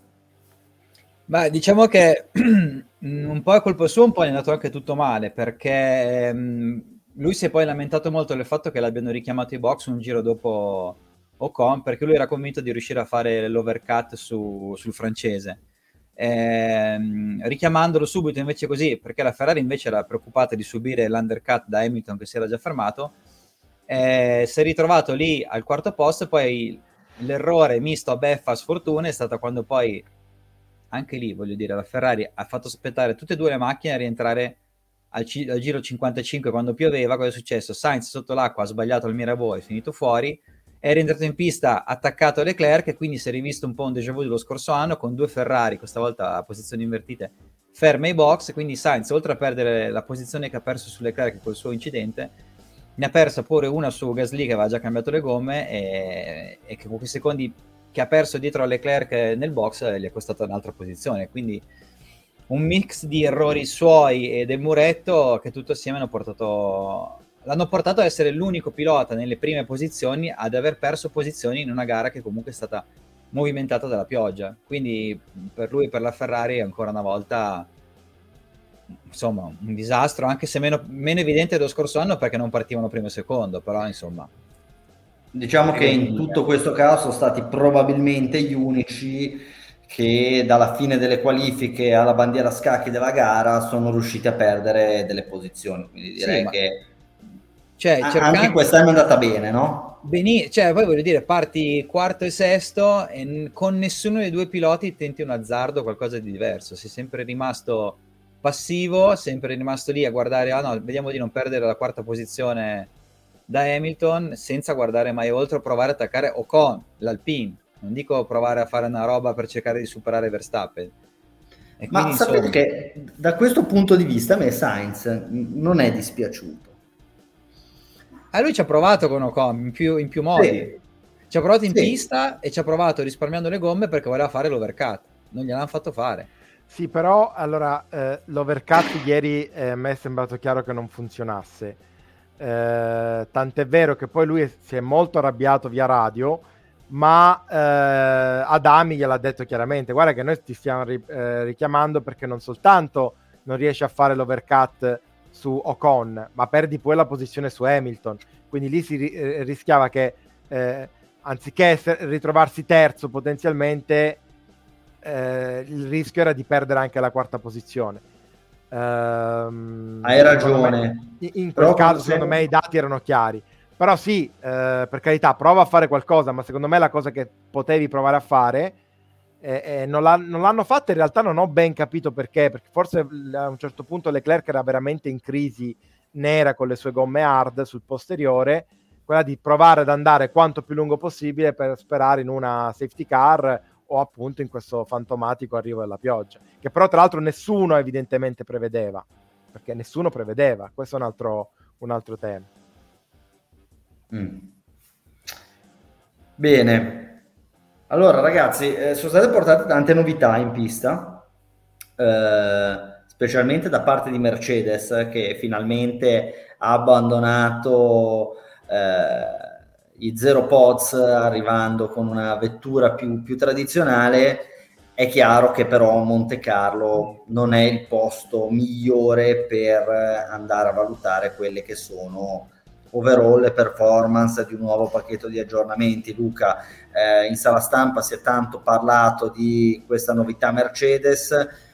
Beh, diciamo che un po' è colpa sua, un po' è andato anche tutto male perché um, lui si è poi lamentato molto del fatto che l'abbiano richiamato i box un giro dopo Ocon perché lui era convinto di riuscire a fare l'overcut su, sul francese ehm, richiamandolo subito invece così, perché la Ferrari invece era preoccupata di subire l'undercut da Hamilton che si era già fermato, eh, si è ritrovato lì al quarto posto, poi l'errore misto a beffa sfortuna è stato quando poi anche lì voglio dire la Ferrari ha fatto aspettare tutte e due le macchine a rientrare al, c- al giro 55 quando pioveva cosa è successo? Sainz sotto l'acqua ha sbagliato il Mirabeau è finito fuori è rientrato in pista attaccato a Leclerc e quindi si è rivisto un po' un déjà vu dello scorso anno con due Ferrari, questa volta a posizioni invertite, ferme ai box, quindi Sainz oltre a perdere la posizione che ha perso su Leclerc col suo incidente, ne ha persa pure una su Gasly che aveva già cambiato le gomme e, e che con quei secondi che ha perso dietro a Leclerc nel box gli è costata un'altra posizione, quindi un mix di errori suoi e del muretto che tutto assieme hanno portato l'hanno portato ad essere l'unico pilota nelle prime posizioni ad aver perso posizioni in una gara che comunque è stata movimentata dalla pioggia. Quindi per lui e per la Ferrari ancora una volta insomma un disastro, anche se meno, meno evidente dello scorso anno perché non partivano primo e secondo, però insomma. Diciamo che in tutto questo caso sono stati probabilmente gli unici che dalla fine delle qualifiche alla bandiera scacchi della gara sono riusciti a perdere delle posizioni. Quindi direi sì, che cioè, cercando... Anche quest'anno è andata bene, no? Beni... Cioè, poi voglio dire, parti quarto e sesto e con nessuno dei due piloti tenti un azzardo, qualcosa di diverso. Sei sempre rimasto passivo, sempre rimasto lì a guardare, ah no, vediamo di non perdere la quarta posizione da Hamilton senza guardare mai oltre provare a attaccare Ocon, l'Alpine. Non dico provare a fare una roba per cercare di superare Verstappen. Ma sapete insomma... che da questo punto di vista a me Sainz non è dispiaciuto Ah, lui ci ha provato con Ocon in più, in più modi. Sì. Ci ha provato in sì. pista e ci ha provato risparmiando le gomme perché voleva fare l'overcut. Non gliel'hanno fatto fare. Sì, però allora eh, l'overcut ieri eh, a me è sembrato chiaro che non funzionasse. Eh, tant'è vero che poi lui si è molto arrabbiato via radio, ma eh, Adami gliel'ha detto chiaramente: Guarda, che noi ti stiamo ri- eh, richiamando perché non soltanto non riesci a fare l'overcut su Ocon, ma perdi poi la posizione su Hamilton. Quindi lì si eh, rischiava che eh, anziché essere, ritrovarsi terzo potenzialmente, eh, il rischio era di perdere anche la quarta posizione. Um, Hai ragione. Me, in quel caso, secondo me, i dati erano chiari. Però sì, eh, per carità, prova a fare qualcosa, ma secondo me la cosa che potevi provare a fare eh, eh, non, l'ha, non, l'hanno fatta, in realtà non ho ben capito perché, perché forse a un certo punto Leclerc era veramente in crisi nera con le sue gomme hard sul posteriore, quella di provare ad andare quanto più lungo possibile per sperare in una safety car o appunto in questo fantomatico arrivo della pioggia, che però tra l'altro nessuno evidentemente prevedeva, perché nessuno prevedeva, questo è un altro, un altro tema. Mm. Bene, allora, ragazzi, eh, sono state portate tante novità in pista, eh, specialmente da parte di Mercedes, che finalmente ha abbandonato eh, i zero pods, arrivando con una vettura più, più tradizionale. È chiaro che però Monte Carlo non è il posto migliore per andare a valutare quelle che sono overall e performance di un nuovo pacchetto di aggiornamenti. Luca, eh, in sala stampa si è tanto parlato di questa novità Mercedes,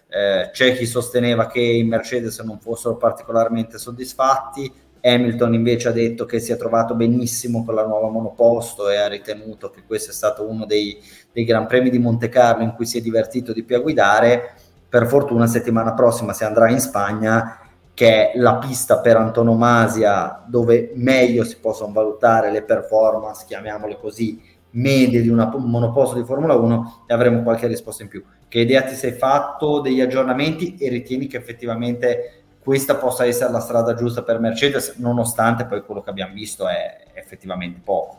eh, c'è chi sosteneva che i Mercedes non fossero particolarmente soddisfatti, Hamilton invece ha detto che si è trovato benissimo con la nuova monoposto e ha ritenuto che questo è stato uno dei, dei Gran Premi di Monte Carlo in cui si è divertito di più a guidare. Per fortuna settimana prossima si andrà in Spagna che è la pista per antonomasia dove meglio si possono valutare le performance, chiamiamole così, medie di una, un monoposto di Formula 1 e avremo qualche risposta in più. Che idea ti sei fatto degli aggiornamenti e ritieni che effettivamente questa possa essere la strada giusta per Mercedes, nonostante poi quello che abbiamo visto è effettivamente poco?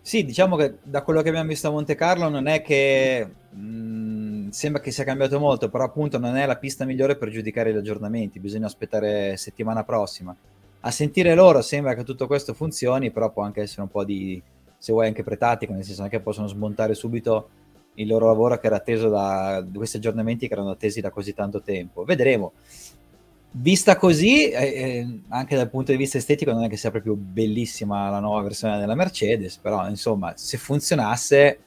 Sì, diciamo che da quello che abbiamo visto a Monte Carlo non è che mh, mm, sembra che sia cambiato molto, però appunto non è la pista migliore per giudicare gli aggiornamenti, bisogna aspettare settimana prossima. A sentire loro sembra che tutto questo funzioni, però può anche essere un po' di, se vuoi, anche pretatico, nel senso che possono smontare subito il loro lavoro che era atteso da questi aggiornamenti che erano attesi da così tanto tempo. Vedremo. Vista così, eh, eh, anche dal punto di vista estetico, non è che sia proprio bellissima la nuova versione della Mercedes, però insomma, se funzionasse,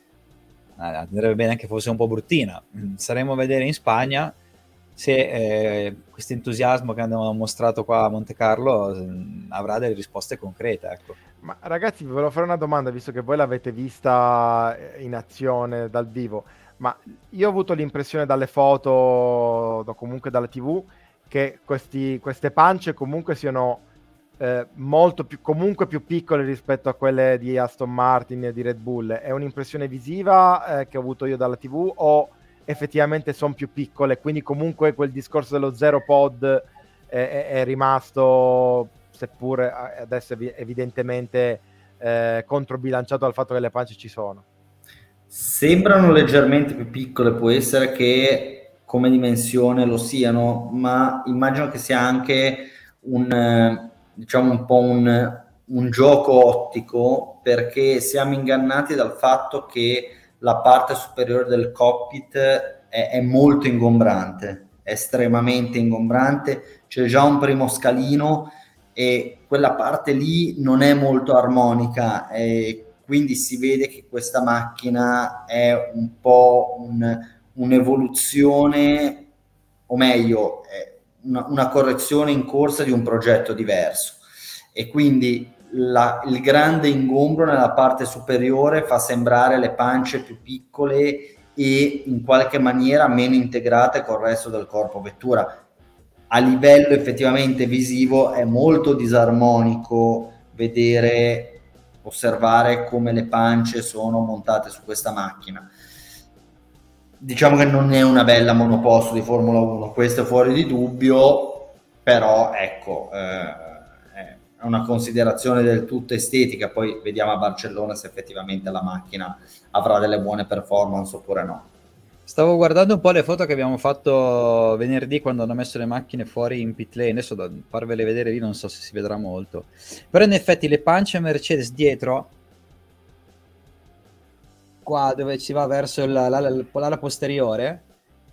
andrebbe bene anche fosse un po' bruttina. Mm, saremo a vedere in Spagna se eh, questo entusiasmo che hanno mostrato qua a Monte Carlo mh, avrà delle risposte concrete. Ecco. Ma ragazzi, vi volevo fare una domanda, visto che voi l'avete vista in azione dal vivo, ma io ho avuto l'impressione dalle foto, o comunque dalla TV, che questi, queste pance comunque siano eh, molto più, comunque più piccole rispetto a quelle di Aston Martin e di Red Bull. È un'impressione visiva eh, che ho avuto io dalla TV o effettivamente sono più piccole? Quindi comunque quel discorso dello zero pod è, è, è rimasto, seppur eh, adesso evidentemente eh, controbilanciato dal fatto che le pance ci sono. Sembrano leggermente più piccole, può essere che come dimensione lo siano, ma immagino che sia anche un, diciamo un po' un, un gioco ottico perché siamo ingannati dal fatto che la parte superiore del cockpit è, è molto ingombrante, è estremamente ingombrante, c'è già un primo scalino e quella parte lì non è molto armonica e quindi si vede che questa macchina è un po' un un'evoluzione, o meglio, una, una, correzione in corsa di un progetto diverso. E quindi la, il grande ingombro nella parte superiore fa sembrare le pance più piccole e in qualche maniera meno integrate col resto del corpo vettura. A livello effettivamente visivo è molto disarmonico vedere, osservare come le pance sono montate su questa macchina diciamo che non è una bella monoposto di Formula 1, questo è fuori di dubbio, però ecco, eh, è una considerazione del tutto estetica, poi vediamo a Barcellona se effettivamente la macchina avrà delle buone performance oppure no. Stavo guardando un po' le foto che abbiamo fatto venerdì quando hanno messo le macchine fuori in pit lane. Adesso da farvele vedere lì non so se si vedrà molto. Però in effetti le pance Mercedes dietro qua dove si va verso la, la, la, l'ala posteriore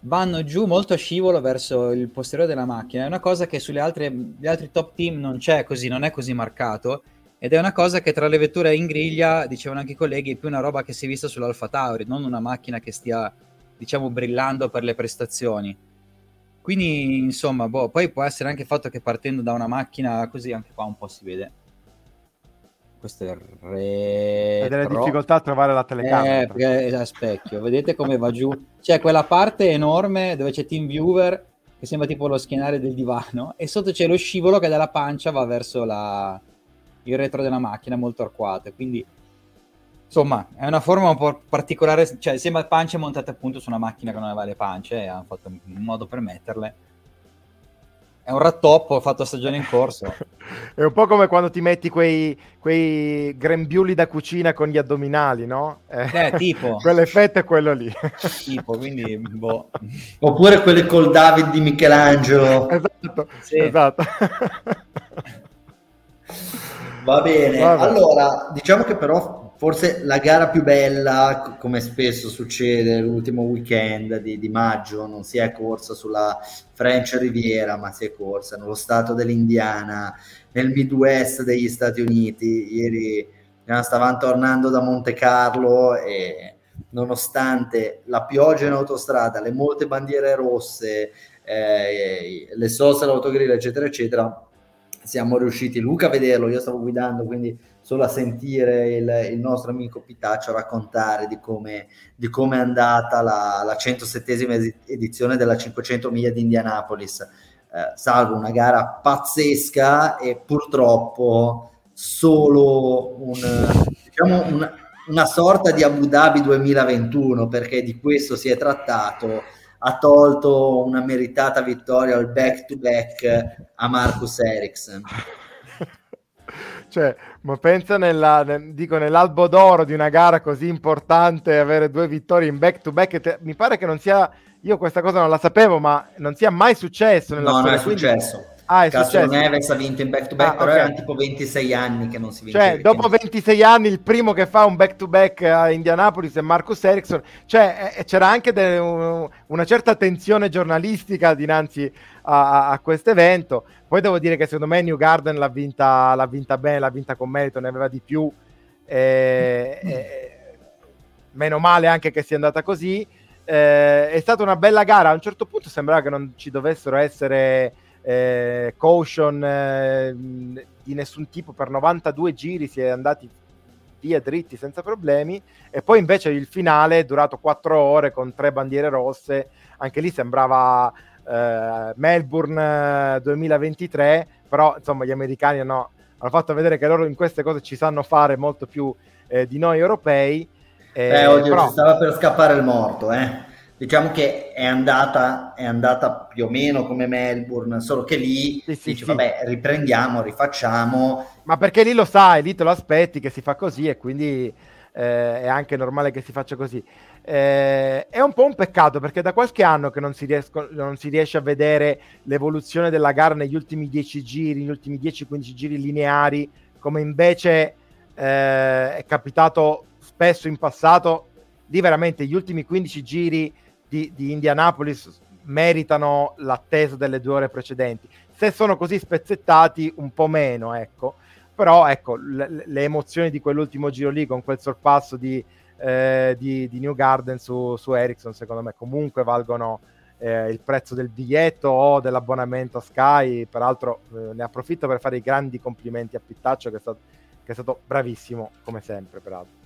vanno giù molto a scivolo verso il posteriore della macchina. È una cosa che sugli altri, altri top team non c'è così, non è così marcato. Ed è una cosa che tra le vetture in griglia, dicevano anche i colleghi, è più una roba che si è vista sull'Alfa Tauri, non una macchina che stia, diciamo, brillando per le prestazioni. Quindi, insomma, boh, poi può essere anche il fatto che partendo da una macchina così, anche qua un po' si vede questo è il re. Hai delle difficoltà a trovare la telecamera. Eh, perché è a specchio. Vedete come va giù? C'è quella parte enorme dove c'è Team Viewer che sembra tipo lo schienale del divano e sotto c'è lo scivolo che dalla pancia va verso la... il retro della macchina molto arcuato. Quindi insomma è una forma un po' particolare, cioè sembra pance montate appunto su una macchina che non aveva le pance e hanno fatto un modo per metterle è un rattoppo fatto stagione in corso. è un po' come quando ti metti quei, quei grembiuli da cucina con gli addominali, no? Eh, eh tipo. Quell'effetto è quello lì. tipo, quindi, boh. Oppure quelli col David di Michelangelo. Esatto, sì. esatto. Va bene, Va bene, allora diciamo che però forse la gara più bella, come spesso succede l'ultimo weekend di, di, maggio, non si è corsa sulla French Riviera, ma si è corsa nello stato dell'Indiana, nel Midwest degli Stati Uniti. Ieri stavamo tornando da Monte Carlo e nonostante la pioggia in autostrada, le molte bandiere rosse, eh, le soste all'autogrill, eccetera, eccetera, siamo riusciti, Luca a vederlo, io stavo guidando, quindi solo a sentire il, il nostro amico Pitaccio raccontare di come, di come è andata la, la 107esima edizione della 500 miglia di Indianapolis. Eh, salvo una gara pazzesca e purtroppo solo un, diciamo un, una sorta di Abu Dhabi 2021 perché di questo si è trattato ha tolto una meritata vittoria al back to back a Marcus Ericsson cioè, ma pensa nella, nel, dico, nell'albo d'oro di una gara così importante avere due vittorie in back to back. Mi pare che non sia, io questa cosa non la sapevo, ma non sia mai successo. Nella no, storia, non è quindi... Ah, è Castro Neves ha vinto in back to back, ah, però okay. erano tipo 26 anni che non si vince. Cioè, dopo 26 anni il primo che fa un back to back a Indianapolis è Marcus Ericsson. Cioè, eh, c'era anche de- un, una certa tensione giornalistica dinanzi a, a questo evento. Poi devo dire che secondo me New Garden l'ha vinta, l'ha vinta bene, l'ha vinta con merito, ne aveva di più. Eh, eh, meno male anche che sia andata così. Eh, è stata una bella gara. A un certo punto sembrava che non ci dovessero essere eh, caution eh, di nessun tipo. Per 92 giri si è andati via dritti senza problemi. E poi invece il finale è durato 4 ore con tre bandiere rosse. Anche lì sembrava eh, Melbourne 2023, eh, però insomma gli americani hanno, hanno, fatto vedere che loro in queste cose ci sanno fare molto più eh, di noi europei. Eh, eh oddio, però... stava per scappare il morto, eh. Diciamo che è andata, è andata più o meno come Melbourne, solo che lì sì, sì, dici, sì. vabbè, riprendiamo, rifacciamo. Ma perché lì lo sai, lì te lo aspetti che si fa così e quindi eh, è anche normale che si faccia così. Eh, è un po' un peccato perché da qualche anno che non si, riesco, non si, riesce a vedere l'evoluzione della gara negli ultimi 10 giri, negli ultimi 10-15 giri lineari, come invece eh, è capitato spesso in passato. Lì veramente gli ultimi 15 giri di, di Indianapolis meritano l'attesa delle due ore precedenti. Se sono così spezzettati, un po' meno, ecco. Però ecco, le, le emozioni di quell'ultimo giro lì con quel sorpasso di eh, di, di, New Garden su, su Ericsson, secondo me comunque valgono eh, il prezzo del biglietto o dell'abbonamento a Sky. Peraltro eh, ne approfitto per fare i grandi complimenti a Pittaccio che è stato, che è stato bravissimo come sempre, peraltro.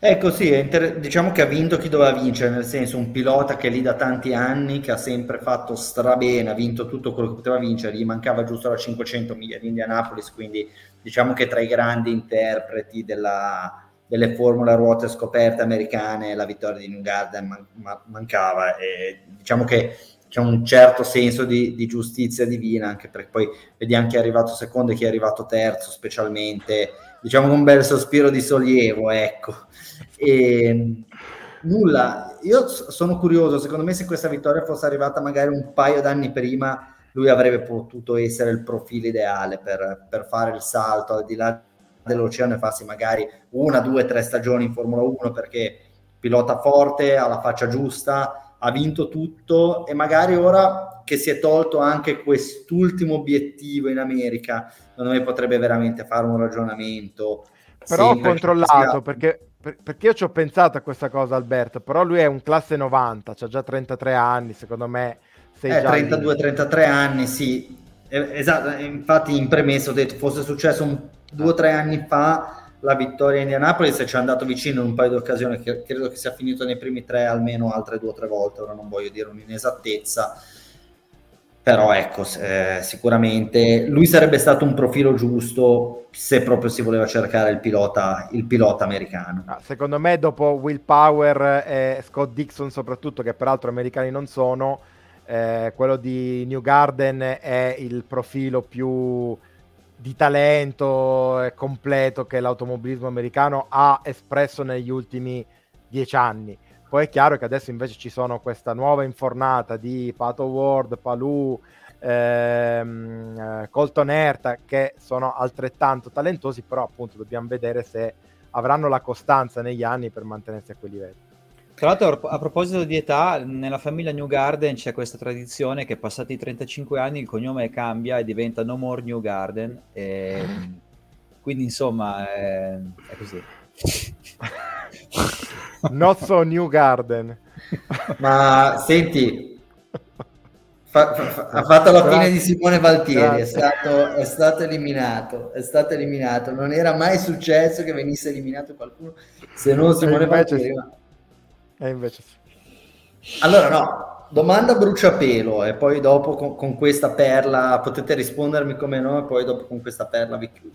Ecco sì, inter- diciamo che ha vinto chi doveva vincere, nel senso un pilota che è lì da tanti anni, che ha sempre fatto strabene, ha vinto tutto quello che poteva vincere, gli mancava giusto la 500 miglia di Indianapolis, quindi diciamo che tra i grandi interpreti della, delle formule a ruote scoperte americane la vittoria di New Garden man- man- mancava e diciamo che c'è un certo senso di, di, giustizia divina anche perché poi vediamo chi è arrivato secondo e chi è arrivato terzo specialmente diciamo un bel sospiro di sollievo ecco. E nulla io sono curioso secondo me se questa vittoria fosse arrivata magari un paio d'anni prima lui avrebbe potuto essere il profilo ideale per, per fare il salto al di là dell'oceano e farsi magari una, due, tre stagioni in Formula 1 perché pilota forte, ha la faccia giusta, ha vinto tutto e magari ora che si è tolto anche quest'ultimo obiettivo in America, secondo me potrebbe veramente fare un ragionamento. Però ho controllato sia... perché, perché io ci ho pensato a questa cosa Alberto, però lui è un classe 90, ha già 33 anni, secondo me. Sei eh, 32-33 anni, sì. Esatto, infatti in premessa ho detto fosse successo un due o tre anni fa la vittoria Indianapolis ci è andato vicino in un paio di occasioni, credo che sia finito nei primi tre almeno altre due o tre volte, ora non voglio dire un'inesattezza, però ecco, eh, sicuramente lui sarebbe stato un profilo giusto se proprio si voleva cercare il pilota, il pilota americano. Ah, secondo me dopo Will Power e Scott Dixon soprattutto, che peraltro americani non sono, eh, quello di New Garden è il profilo più di talento completo che l'automobilismo americano ha espresso negli ultimi dieci anni. Poi è chiaro che adesso invece ci sono questa nuova infornata di Pato Ward, Palou, ehm, eh, Colton Herta che sono altrettanto talentosi, però appunto dobbiamo vedere se avranno la costanza negli anni per mantenersi a quei livelli. Tra l'altro, a proposito di età, nella famiglia New Garden c'è questa tradizione che passati i 35 anni il cognome cambia e diventa No More New Garden. E... Quindi, insomma, è, è così. Not so New Garden. Ma senti, fa, fa, ha fatto la fine di Simone Valtieri, è stato, è stato, eliminato, è stato eliminato. Non era mai successo che venisse eliminato qualcuno se non Simone Valtieri. E invece sì. Allora no, domanda bruciapelo e poi dopo con, con, questa perla potete rispondermi come no e poi dopo con questa perla vi chiudo.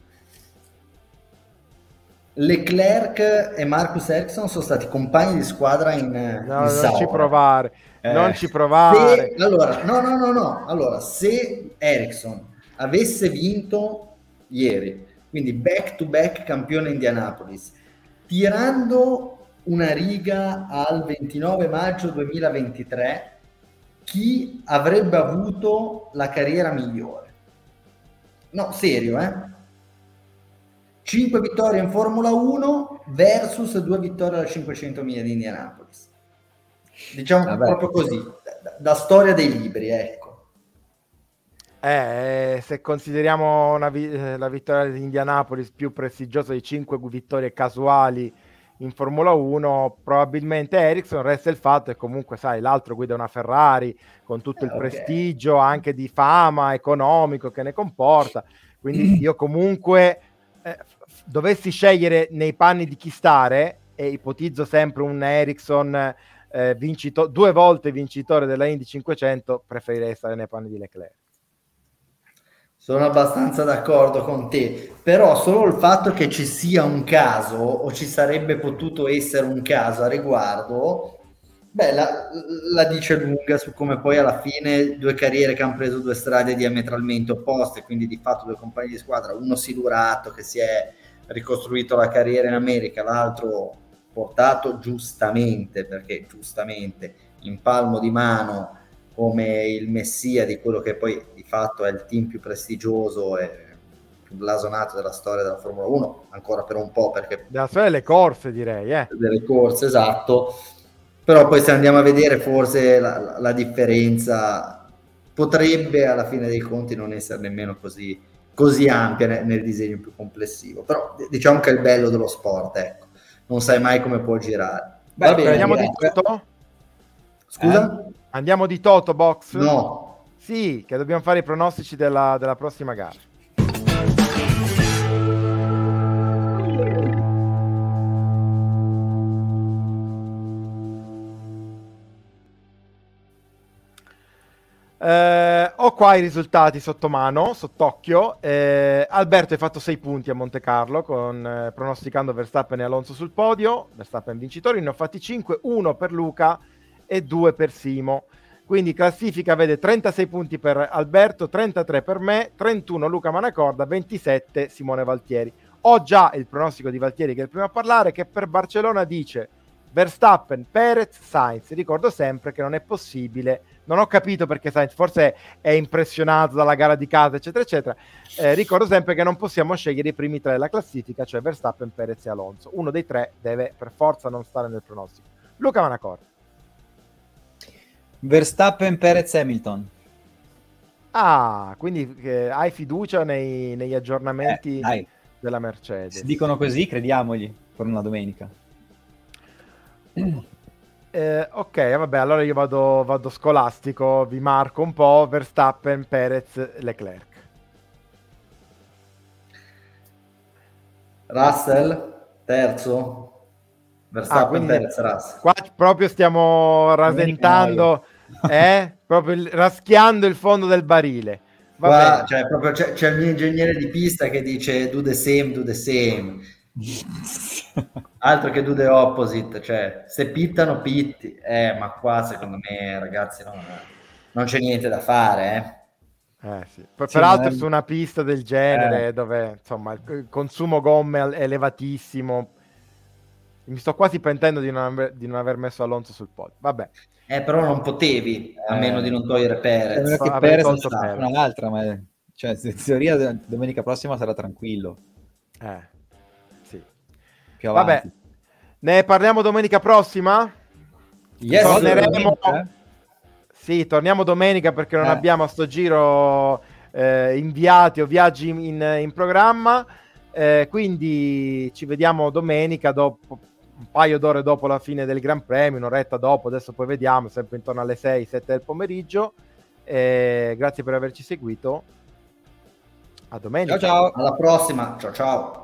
Leclerc e Marcus Ericsson sono stati compagni di squadra in, no, in non ci provare eh, non ci provare se, allora no no no no allora se Ericsson avesse vinto ieri quindi back to back campione Indianapolis tirando una riga al 29 maggio 2023 chi avrebbe avuto la carriera migliore. No, serio, eh? 5 vittorie in Formula 1 versus 2 vittorie alla 500 miglia di Indianapolis. Diciamo Vabbè. proprio così, da, da, storia dei libri, ecco. Eh, se consideriamo vi- eh, la vittoria di Indianapolis più prestigiosa di 5 vittorie casuali in Formula 1 probabilmente Ericsson resta il fatto che comunque sai l'altro guida una Ferrari con tutto il okay. prestigio anche di fama economico che ne comporta quindi io comunque eh, dovessi scegliere nei panni di chi stare e ipotizzo sempre un Ericsson eh, vincito- due volte vincitore della Indy 500 preferirei stare nei panni di Leclerc sono abbastanza d'accordo con te, però solo il fatto che ci sia un caso o ci sarebbe potuto essere un caso a riguardo, beh, la, la dice lunga su come poi alla fine due carriere che hanno preso due strade diametralmente opposte, quindi di fatto due compagni di squadra, uno silurato che si è ricostruito la carriera in America, l'altro portato giustamente, perché giustamente in palmo di mano come il messia di quello che poi di fatto è il team più prestigioso e più blasonato della storia della Formula 1, ancora per un po' perché... Della storia delle corse direi, eh. Delle corse, esatto. Però poi se andiamo a vedere forse la, la, la differenza potrebbe alla fine dei conti non essere nemmeno così, così ampia nel, nel, disegno più complessivo. Però diciamo che è il bello dello sport, ecco. Non sai mai come può girare. Beh, Va bene, andiamo di tutto? Scusa? Eh? Andiamo di Toto Box? No. Sì, che dobbiamo fare i pronostici della, della prossima gara. Eh, ho qua i risultati sotto mano, sott'occhio. Eh, Alberto hai fatto 6 punti a Monte Carlo con, eh, pronosticando Verstappen e Alonso sul podio. Verstappen vincitori, ne ho fatti 5, 1 per Luca e 2 per Simo. Quindi classifica vede 36 punti per Alberto, 33 per me, 31 Luca Manacorda, 27 Simone Valtieri. Ho già il pronostico di Valtieri che è il primo a parlare che per Barcellona dice Verstappen, Perez, Sainz. Ricordo sempre che non è possibile, non ho capito perché Sainz forse è impressionato dalla gara di casa, eccetera, eccetera. Eh, ricordo sempre che non possiamo scegliere i primi tre della classifica, cioè Verstappen, Perez e Alonso. Uno dei tre deve per forza non stare nel pronostico. Luca Manacorda. Verstappen, Perez, Hamilton. Ah, quindi eh, hai fiducia nei, negli aggiornamenti eh, della Mercedes? Se dicono così, crediamogli per una domenica. Eh, ok, vabbè, allora io vado, vado, scolastico, vi marco un po', Verstappen, Perez, Leclerc. Russell, terzo. Verstappen, ah, Perez, Russell. Qua proprio stiamo rasentando eh? proprio il, raschiando il fondo del barile. Qua, cioè, proprio, c'è, c'è, il mio ingegnere di pista che dice do the same, do the same. Altro che do the opposite, cioè se pittano pitti, eh, ma qua secondo me ragazzi non, non c'è niente da fare, eh. Eh, sì. Peraltro sì, su una pista del genere eh. dove insomma il consumo gomme è elevatissimo, mi sto quasi pentendo di non, aver, di non aver messo Alonso sul podio. Vabbè. Eh, però non potevi, a meno di non togliere Perez. Eh, che Perez è un'altra, ma cioè, in teoria domenica prossima sarà tranquillo. Eh, sì. Più Vabbè, ne parliamo domenica prossima? Yes, Torneremo... Sì, torniamo domenica perché non eh. abbiamo a sto giro eh, inviati o viaggi in, in programma. Eh, quindi ci vediamo domenica dopo un paio d'ore dopo la fine del Gran Premio, un'oretta dopo, adesso poi vediamo, sempre intorno alle 6-7 del pomeriggio. Eh, grazie per averci seguito. A domenica. Ciao ciao. Alla prossima. Ciao ciao.